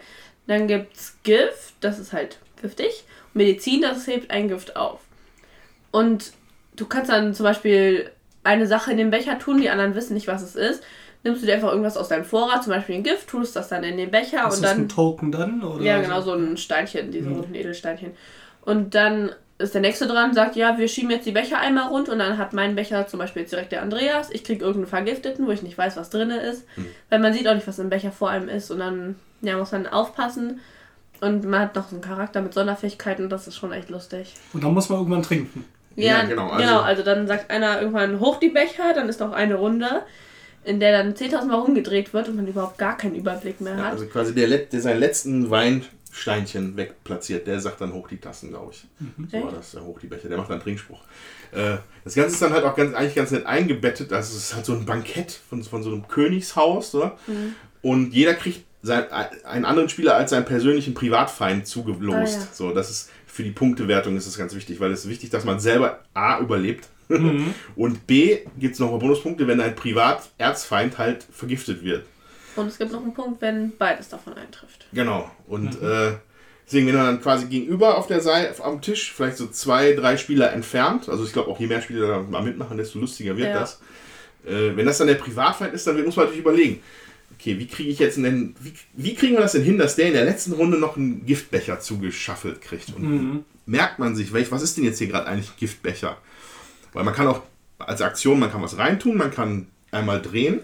Dann gibt es Gift, das ist halt giftig. Medizin, das hebt ein Gift auf. Und du kannst dann zum Beispiel eine Sache in den Becher tun, die anderen wissen nicht, was es ist. Nimmst du dir einfach irgendwas aus deinem Vorrat, zum Beispiel ein Gift, tust das dann in den Becher Ist und das dann. ein Token dann? Oder Ja, genau, so ein Steinchen, diese Mhm. roten Edelsteinchen. Und dann ist der nächste dran, sagt, ja, wir schieben jetzt die Becher einmal rund und dann hat mein Becher zum Beispiel jetzt direkt der Andreas. Ich krieg irgendeinen Vergifteten, wo ich nicht weiß, was drin ist. Weil man sieht auch nicht, was im Becher vor einem ist und dann ja, muss man aufpassen. Und man hat noch so einen Charakter mit Sonderfähigkeiten, das ist schon echt lustig. Und dann muss man irgendwann trinken. Ja, Ja, genau, genau. also- Also, also dann sagt einer irgendwann hoch die Becher, dann ist noch eine Runde, in der dann 10.000 Mal rumgedreht wird und man überhaupt gar keinen Überblick mehr Ja, hat. also quasi der, Let- der seinen letzten Weinsteinchen wegplatziert, der sagt dann hoch die Tassen, glaube ich. So war das, hoch die Becher, der macht dann einen Trinkspruch. Äh, das Ganze ist dann halt auch ganz, eigentlich ganz nett eingebettet. Also es ist halt so ein Bankett von, von so einem Königshaus. So. Und jeder kriegt sein, einen anderen Spieler als seinen persönlichen Privatfeind zugelost. Ah, ja. So, das ist für die Punktewertung ist das ganz wichtig, weil es ist wichtig, dass man selber A überlebt <laughs> und B gibt es nochmal Bonuspunkte, wenn ein Privat-Erzfeind halt vergiftet wird. Und es gibt noch einen Punkt, wenn beides davon eintrifft. Genau. Und äh, deswegen, wenn man dann quasi gegenüber auf der Seite, am Tisch, vielleicht so zwei, drei Spieler entfernt, also ich glaube auch je mehr Spieler da mal mitmachen, desto lustiger wird Ja. das. Äh, wenn das dann der Privatfeind ist, dann muss man natürlich überlegen, okay, wie kriege ich jetzt denn, wie, wie kriegen wir das denn hin, dass der in der letzten Runde noch einen Giftbecher zugeschaffelt kriegt? Und merkt man sich, welch, was ist denn jetzt hier gerade eigentlich ein Giftbecher? Weil man kann auch als Aktion, man kann was reintun, man kann einmal drehen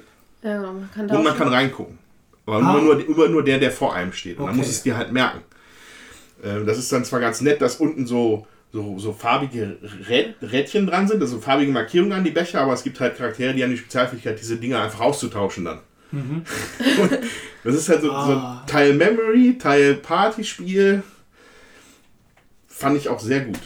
Ja, genau, man kann und man kann reingucken. Aber Ah. immer, nur, immer nur der, der vor einem steht. Und dann Okay. muss es dir halt merken. Ähm, Das ist dann zwar ganz nett, dass unten so, so, so farbige Rädchen dran sind, also farbige Markierungen an die Becher, aber es gibt halt Charaktere, die haben die Spezialfähigkeit, diese Dinger einfach auszutauschen dann. Und <laughs> das ist halt so, so Ah. ein Teil Memory, Teil Partyspiel. Fand ich auch sehr gut.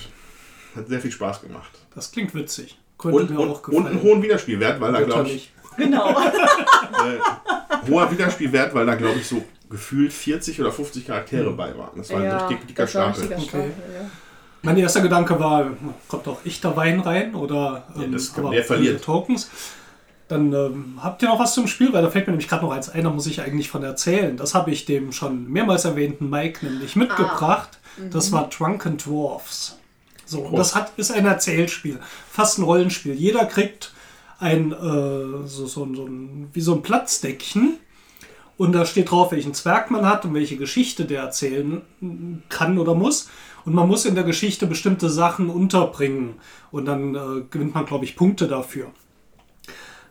Hat sehr viel Spaß gemacht. Das klingt witzig. Könnte Und, mir und, auch und gefallen. einen hohen Wiederspielwert, weil da glaube ich, Genau. <laughs> hoher Wiederspielwert, weil da glaube ich so gefühlt 40 oder 50 Charaktere bei waren. Das war ein ja, richtig dicker ein Stapel. richtiger Okay. Stapel, ja. Mein erster Gedanke war, kommt auch echter Wein rein oder Ja, ähm, aber der verliert. viele Tokens. Dann ähm, habt ihr noch was zum Spiel, weil da fällt mir nämlich gerade noch eins ein, da muss ich eigentlich von erzählen. Das habe ich dem schon mehrmals erwähnten Mike nämlich mitgebracht. Das war Drunken Dwarfs. So, und das hat, ist ein Erzählspiel, fast ein Rollenspiel. Jeder kriegt ein, äh, so, so, so ein, wie so ein Platzdeckchen. Und da steht drauf, welchen Zwerg man hat und welche Geschichte der erzählen kann oder muss. Und man muss in der Geschichte bestimmte Sachen unterbringen. Und dann äh, gewinnt man, glaube ich, Punkte dafür.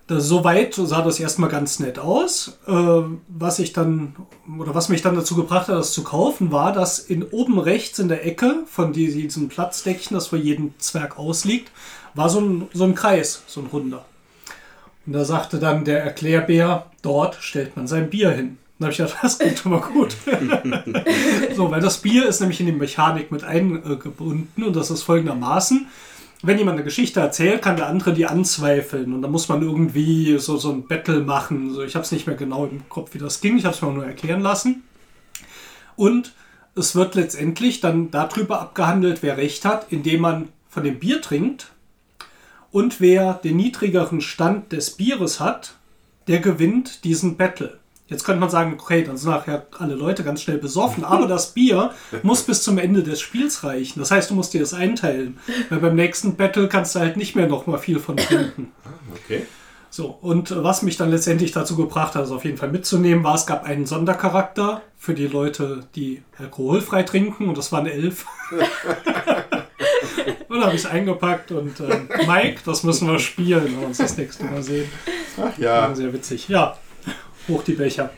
Das, soweit sah das erstmal ganz nett aus. Äh, was ich dann, oder was mich dann dazu gebracht hat, das zu kaufen, war, dass in oben rechts in der Ecke von die- diesem Platzdeckchen, das vor jedem Zwerg ausliegt, war so ein, so ein Kreis, so ein runder. Und da sagte dann der Erklärbär, dort stellt man sein Bier hin. Da habe ich gedacht, <laughs> das klingt schon mal gut. <laughs> so, weil das Bier ist nämlich in die Mechanik mit eingebunden und das ist folgendermaßen. Wenn jemand eine Geschichte erzählt, kann der andere die anzweifeln und dann muss man irgendwie so, so ein Battle machen. So, ich habe es nicht mehr genau im Kopf, wie das ging, ich habe es mir nur erklären lassen. Und es wird letztendlich dann darüber abgehandelt, wer recht hat, indem man von dem Bier trinkt und wer den niedrigeren Stand des Bieres hat, der gewinnt diesen Battle. Jetzt könnte man sagen, okay, dann sind nachher alle Leute ganz schnell besoffen, aber das Bier muss bis zum Ende des Spiels reichen. Das heißt, du musst dir das einteilen. Weil beim nächsten Battle kannst du halt nicht mehr noch mal viel von trinken. Okay. So, und was mich dann letztendlich dazu gebracht hat, es auf jeden Fall mitzunehmen, war, es gab einen Sondercharakter für die Leute, die alkoholfrei trinken, und das waren elf. <laughs> und da habe ich es eingepackt und äh, Mike, das müssen wir spielen, wenn wir uns das nächste Mal sehen. Ach ja, Sehr witzig. Ja, hoch die Becher.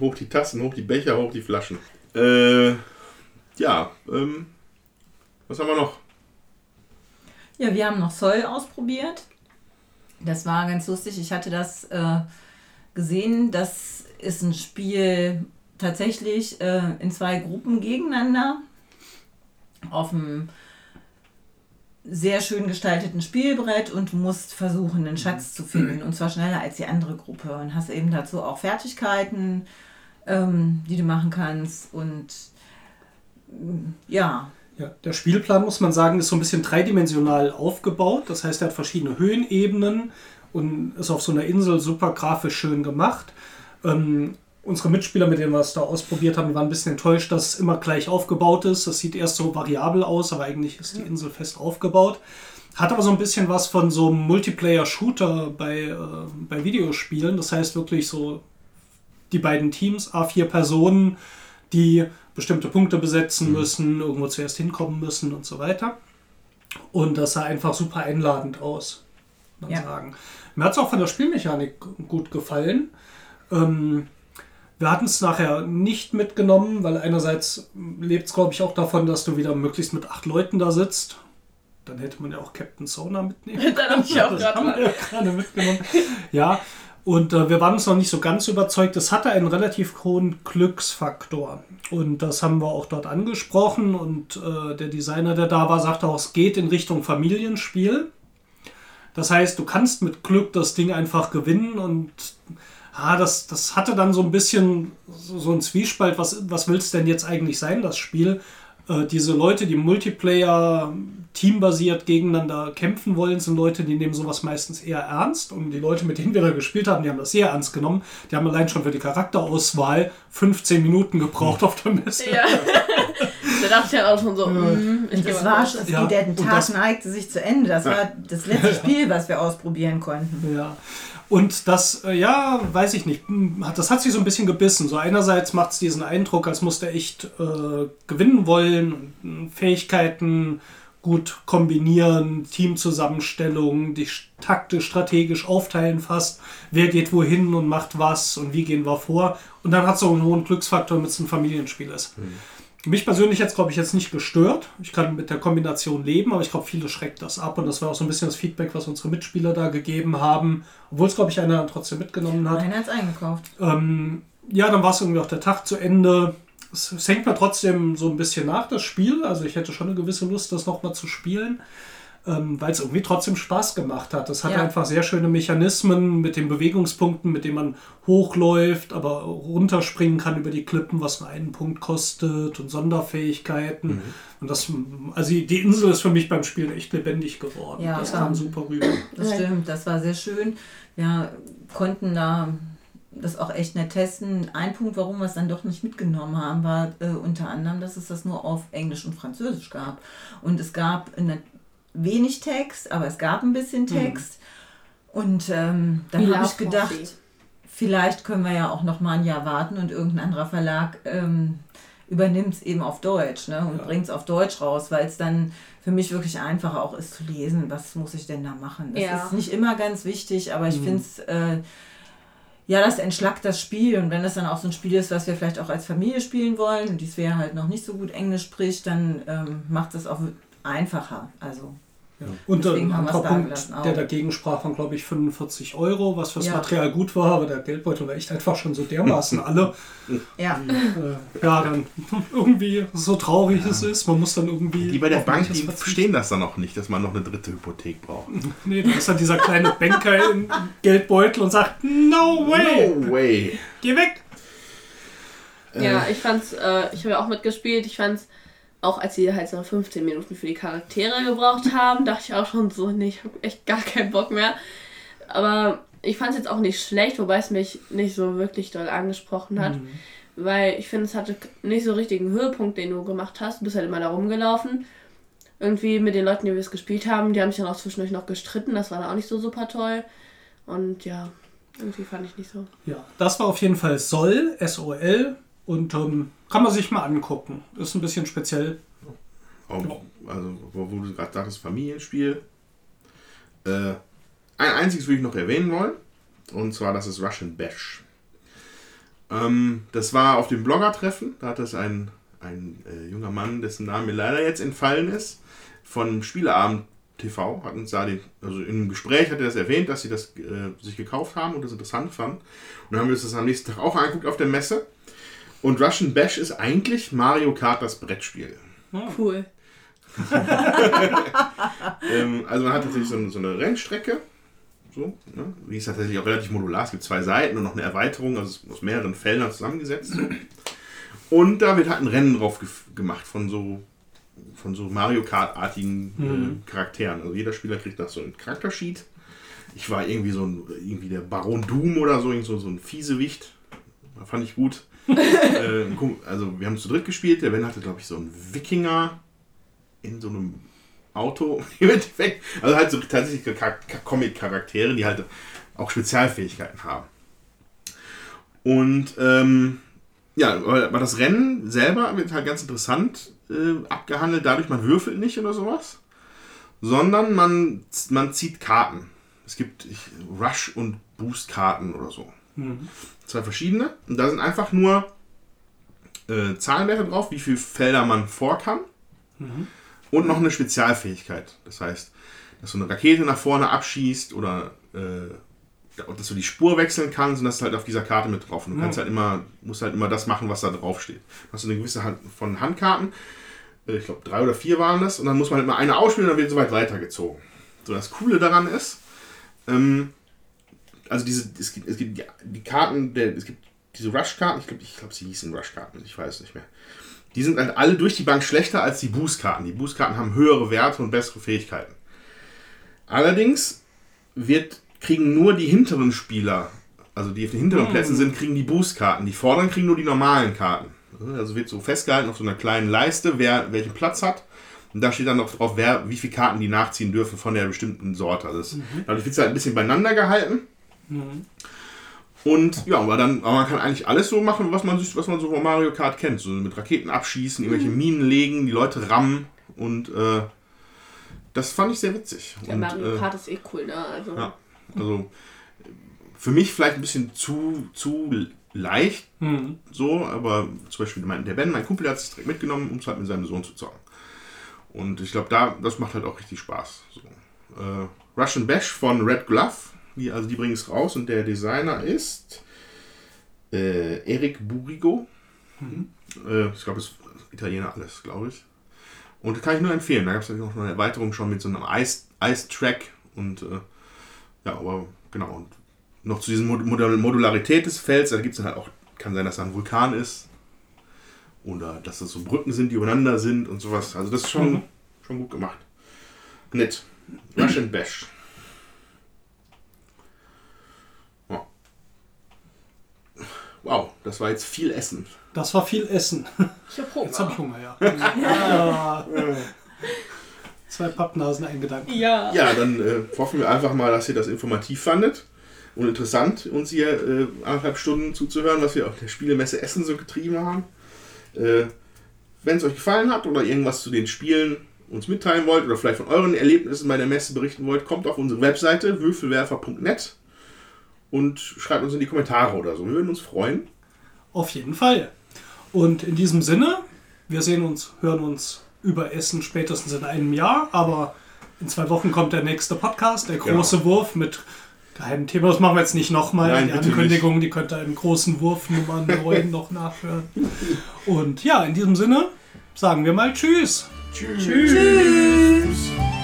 hoch die Tassen, hoch die Becher, hoch die Flaschen. Äh, ja, ähm, was haben wir noch? Ja, wir haben noch Zoll ausprobiert. Das war ganz lustig. Ich hatte das äh, gesehen. Das ist ein Spiel tatsächlich äh, in zwei Gruppen gegeneinander auf einem sehr schön gestalteten Spielbrett und musst versuchen, einen Schatz zu finden und zwar schneller als die andere Gruppe und hast eben dazu auch Fertigkeiten, ähm, die du machen kannst und ja. Ja, der Spielplan, muss man sagen, ist so ein bisschen dreidimensional aufgebaut. Das heißt, er hat verschiedene Höhenebenen und ist auf so einer Insel super grafisch schön gemacht. Ähm, unsere Mitspieler, mit denen wir es da ausprobiert haben, waren ein bisschen enttäuscht, dass es immer gleich aufgebaut ist. Das sieht erst so variabel aus, aber eigentlich ist die Insel fest aufgebaut. Hat aber so ein bisschen was von so einem Multiplayer-Shooter bei, äh, bei Videospielen. Das heißt wirklich so die beiden Teams, A4 Personen, die bestimmte Punkte besetzen müssen, irgendwo zuerst hinkommen müssen und so weiter. Und das sah einfach super einladend aus, muss man Ja. sagen. Mir hat es auch von der Spielmechanik gut gefallen. Ähm, wir hatten es nachher nicht mitgenommen, weil einerseits lebt es, glaube ich, auch davon, dass du wieder möglichst mit acht Leuten da sitzt. Dann hätte man ja auch Captain Sona mitnehmen <laughs> Da hab ich auch gerade mitgenommen. Ja, und äh, wir waren uns noch nicht so ganz überzeugt. Es hatte einen relativ hohen Glücksfaktor. Und das haben wir auch dort angesprochen. Und äh, der Designer, der da war, sagte auch, es geht in Richtung Familienspiel. Das heißt, du kannst mit Glück das Ding einfach gewinnen und ah, das, das hatte dann so ein bisschen so, so ein Zwiespalt. Was, was will es denn jetzt eigentlich sein, das Spiel? Äh, diese Leute, die Multiplayer teambasiert gegeneinander kämpfen wollen, sind Leute, die nehmen sowas meistens eher ernst. Und die Leute, mit denen wir da gespielt haben, die haben das sehr ernst genommen. Die haben allein schon für die Charakterauswahl 15 Minuten gebraucht auf der Messe. Ja. <laughs> da dachte ich ja auch schon so, mm, ich mal war schon, Ja, der Tag das- neigte sich zu Ende. Das war das letzte <laughs> Spiel, was wir ausprobieren konnten. Ja. Und das, äh, ja, weiß ich nicht, hm, das hat sich so ein bisschen gebissen. So einerseits macht es diesen Eindruck, als musste echt äh, gewinnen wollen äh, Fähigkeiten gut kombinieren, Teamzusammenstellung, die sch- taktisch, strategisch aufteilen fast, wer geht wohin und macht was und wie gehen wir vor. Und dann hat es auch einen hohen Glücksfaktor, damit es ein Familienspiel ist. Mich persönlich jetzt, glaube ich, jetzt nicht gestört. Ich kann mit der Kombination leben, aber ich glaube, viele schreckt das ab. Und das war auch so ein bisschen das Feedback, was unsere Mitspieler da gegeben haben. Obwohl es, glaube ich, einer trotzdem mitgenommen hat. Einer hat es eingekauft. Ähm, ja, dann war es irgendwie auch der Tag zu Ende. Es, es hängt mir trotzdem so ein bisschen nach, das Spiel. Also ich hätte schon eine gewisse Lust, das nochmal zu spielen. Ähm, weil es irgendwie trotzdem Spaß gemacht hat. Es hat Ja. einfach sehr schöne Mechanismen mit den Bewegungspunkten, mit denen man hochläuft, aber runterspringen kann über die Klippen, was nur einen Punkt kostet und Sonderfähigkeiten. Und das, also die Insel ist für mich beim Spielen echt lebendig geworden. Ja, das ja. kam super rüber. Das stimmt, das war sehr schön. Wir konnten da das auch echt nett testen. Ein Punkt, warum wir es dann doch nicht mitgenommen haben, war äh, unter anderem, dass es das nur auf Englisch und Französisch gab. Und es gab eine, wenig Text, aber es gab ein bisschen Text. Und ähm, dann habe ich gedacht, vielleicht können wir ja auch noch mal ein Jahr warten und irgendein anderer Verlag ähm, übernimmt es eben auf Deutsch ne, und Ja. bringt es auf Deutsch raus, weil es dann für mich wirklich einfacher auch ist zu lesen, was muss ich denn da machen. Das Ja. ist nicht immer ganz wichtig, aber Mhm. ich finde es, äh, ja, das entschlackt das Spiel und wenn das dann auch so ein Spiel ist, was wir vielleicht auch als Familie spielen wollen und die Svea halt noch nicht so gut Englisch spricht, dann ähm, macht es auch einfacher. Also Ja. Und Deswegen ein anderer Punkt, der dagegen sprach, waren glaube ich 45 Euro, was fürs Ja. Material gut war, aber der Geldbeutel war echt einfach schon so dermaßen alle. <laughs> ja, Äh, ja, dann <laughs> irgendwie so traurig es ist, man muss dann irgendwie. Die bei der Bank, die verstehen das dann auch nicht, dass man noch eine dritte Hypothek braucht. <laughs> Nee, da ist dann dieser kleine Banker im Geldbeutel und sagt: No way, No way! geh weg! Ja, ich fand's, äh, ich habe ja auch mitgespielt, ich fand's, auch als sie halt so 15 Minuten für die Charaktere gebraucht haben, dachte ich auch schon so, nee, ich habe echt gar keinen Bock mehr. Aber ich fand's jetzt auch nicht schlecht, wobei es mich nicht so wirklich doll angesprochen hat. Mhm. Weil ich finde, es hatte nicht so richtigen Höhepunkt, den du gemacht hast. Du bist halt immer da rumgelaufen. Irgendwie mit den Leuten, die wir es gespielt haben, die haben sich dann auch zwischendurch noch gestritten. Das war dann auch nicht so super toll. Und ja, irgendwie fand ich nicht so. Ja, das war auf jeden Fall Soll, S-O-L. Und ähm, kann man sich mal angucken. Ist ein bisschen speziell. Oh, also, wo, wo du gerade sagtest, Familienspiel. Äh, ein einziges würde ich noch erwähnen wollen. Und zwar, das ist Russian Bash. Ähm, das war auf dem Blogger-Treffen. Da hat es ein, ein äh, junger Mann, dessen Name mir leider jetzt entfallen ist, von Spieleabend TV, hat uns da den, also im Gespräch hat er das erwähnt, dass sie das äh, sich gekauft haben und das interessant fanden. Und dann haben wir uns das am nächsten Tag auch angeguckt auf der Messe. Und Russian Bash ist eigentlich Mario Kart das Brettspiel. Cool. <laughs> Ähm, also man hat tatsächlich so eine, so eine Rennstrecke. So, ne? Die ist tatsächlich auch relativ modular. Es gibt zwei Seiten und noch eine Erweiterung, also es ist aus mehreren Feldern zusammengesetzt. So. Und da wird halt ein Rennen drauf gef- gemacht von so von so Mario Kart-artigen äh, Charakteren. Also jeder Spieler kriegt da so einen Charaktersheet. Ich war irgendwie so ein, irgendwie der Baron Doom oder so, irgend so, so ein Fiesewicht. Fand ich gut. <laughs> äh, also wir haben zu dritt gespielt. Der Ben hatte, glaube ich, so einen Wikinger in so einem Auto <laughs> im Endeffekt. Also halt so tatsächlich Char- Char- Comic-Charaktere, die halt auch Spezialfähigkeiten haben. Und ähm, ja, aber das Rennen selber wird halt ganz interessant äh, abgehandelt. Dadurch, man würfelt nicht oder sowas, sondern man, man zieht Karten. Es gibt Rush- und Boost-Karten oder so. Zwei verschiedene. Und da sind einfach nur äh, Zahlenwerte drauf, wie viele Felder man vor kann. Und noch eine Spezialfähigkeit. Das heißt, dass du eine Rakete nach vorne abschießt oder äh, dass du die Spur wechseln kannst und das ist halt auf dieser Karte mit drauf. Und du kannst halt immer, musst halt immer das machen, was da drauf steht. Du hast eine gewisse Hand von Handkarten. Äh, Ich glaube, drei oder vier waren das. Und dann muss man halt mal eine ausspielen und dann wird so weit weitergezogen. So, das Coole daran ist, ähm, also diese, es gibt, es gibt die, Karten, der, es gibt diese Rush-Karten, ich glaube, ich glaub, sie hießen Rush-Karten, ich weiß nicht mehr. Die sind halt alle durch die Bank schlechter als die Boost-Karten. Die Boost-Karten haben höhere Werte und bessere Fähigkeiten. Allerdings wird, kriegen nur die hinteren Spieler, also die auf den hinteren Plätzen sind, kriegen die Boost-Karten. Die vorderen kriegen nur die normalen Karten. Also wird so festgehalten auf so einer kleinen Leiste, wer welchen Platz hat. Und da steht dann noch drauf, wer, wie viele Karten die nachziehen dürfen von der bestimmten Sorte. Also das, dadurch wird es halt ein bisschen beieinander gehalten. Und ja, aber dann, aber man kann eigentlich alles so machen, was man, was man so von Mario Kart kennt. So mit Raketen abschießen, irgendwelche Minen legen, die Leute rammen und äh, das fand ich sehr witzig. Der und, Mario äh, Kart ist eh cool, ne? Also, ja. Also für mich vielleicht ein bisschen zu, zu leicht Mhm. so, aber zum Beispiel mein, der Ben, mein Kumpel, hat es direkt mitgenommen, um es halt mit seinem Sohn zu zocken. Und ich glaube, da, das macht halt auch richtig Spaß. So. Äh, Russian Bash von Red Glove, die, also die bringen es raus und der Designer ist äh, Eric Burigo. Äh, ich glaube, es ist Italiener alles, glaube ich. Und das kann ich nur empfehlen. Da gab es noch eine Erweiterung schon mit so einem Ice, Ice Track und äh, ja, aber genau. Und noch zu dieser Mod Mod Modularität des Felds, da gibt es dann halt auch, kann sein, dass da ein Vulkan ist. Oder dass das so Brücken sind, die übereinander sind und sowas. Also das ist schon, schon gut gemacht. Nett. Rush and Bash. Wow, das war jetzt viel Essen. Das war viel Essen. ich hab Hunger. Jetzt habe ich Hunger, ja. ja. <laughs> Zwei Pappnasen, ein Gedanke. Ja. Ja, dann äh, hoffen wir einfach mal, dass ihr das informativ fandet und interessant, uns hier äh, anderthalb Stunden zuzuhören, was wir auf der Spielemesse Essen so getrieben haben. Äh, Wenn es euch gefallen hat oder irgendwas zu den Spielen uns mitteilen wollt oder vielleicht von euren Erlebnissen bei der Messe berichten wollt, kommt auf unsere Webseite würfelwerfer.net und schreibt uns in die Kommentare oder so. Wir würden uns freuen. Auf jeden Fall. Und in diesem Sinne, wir sehen uns, hören uns über Essen spätestens in einem Jahr, aber in zwei Wochen kommt der nächste Podcast, der große Wurf mit geheimen Thema. Das machen wir jetzt nicht nochmal. Die Ankündigung, die könnt ihr im großen Wurf Nummer 9 <laughs> noch nachhören. Und ja, in diesem Sinne sagen wir mal Tschüss. Tschüss. Tschüss.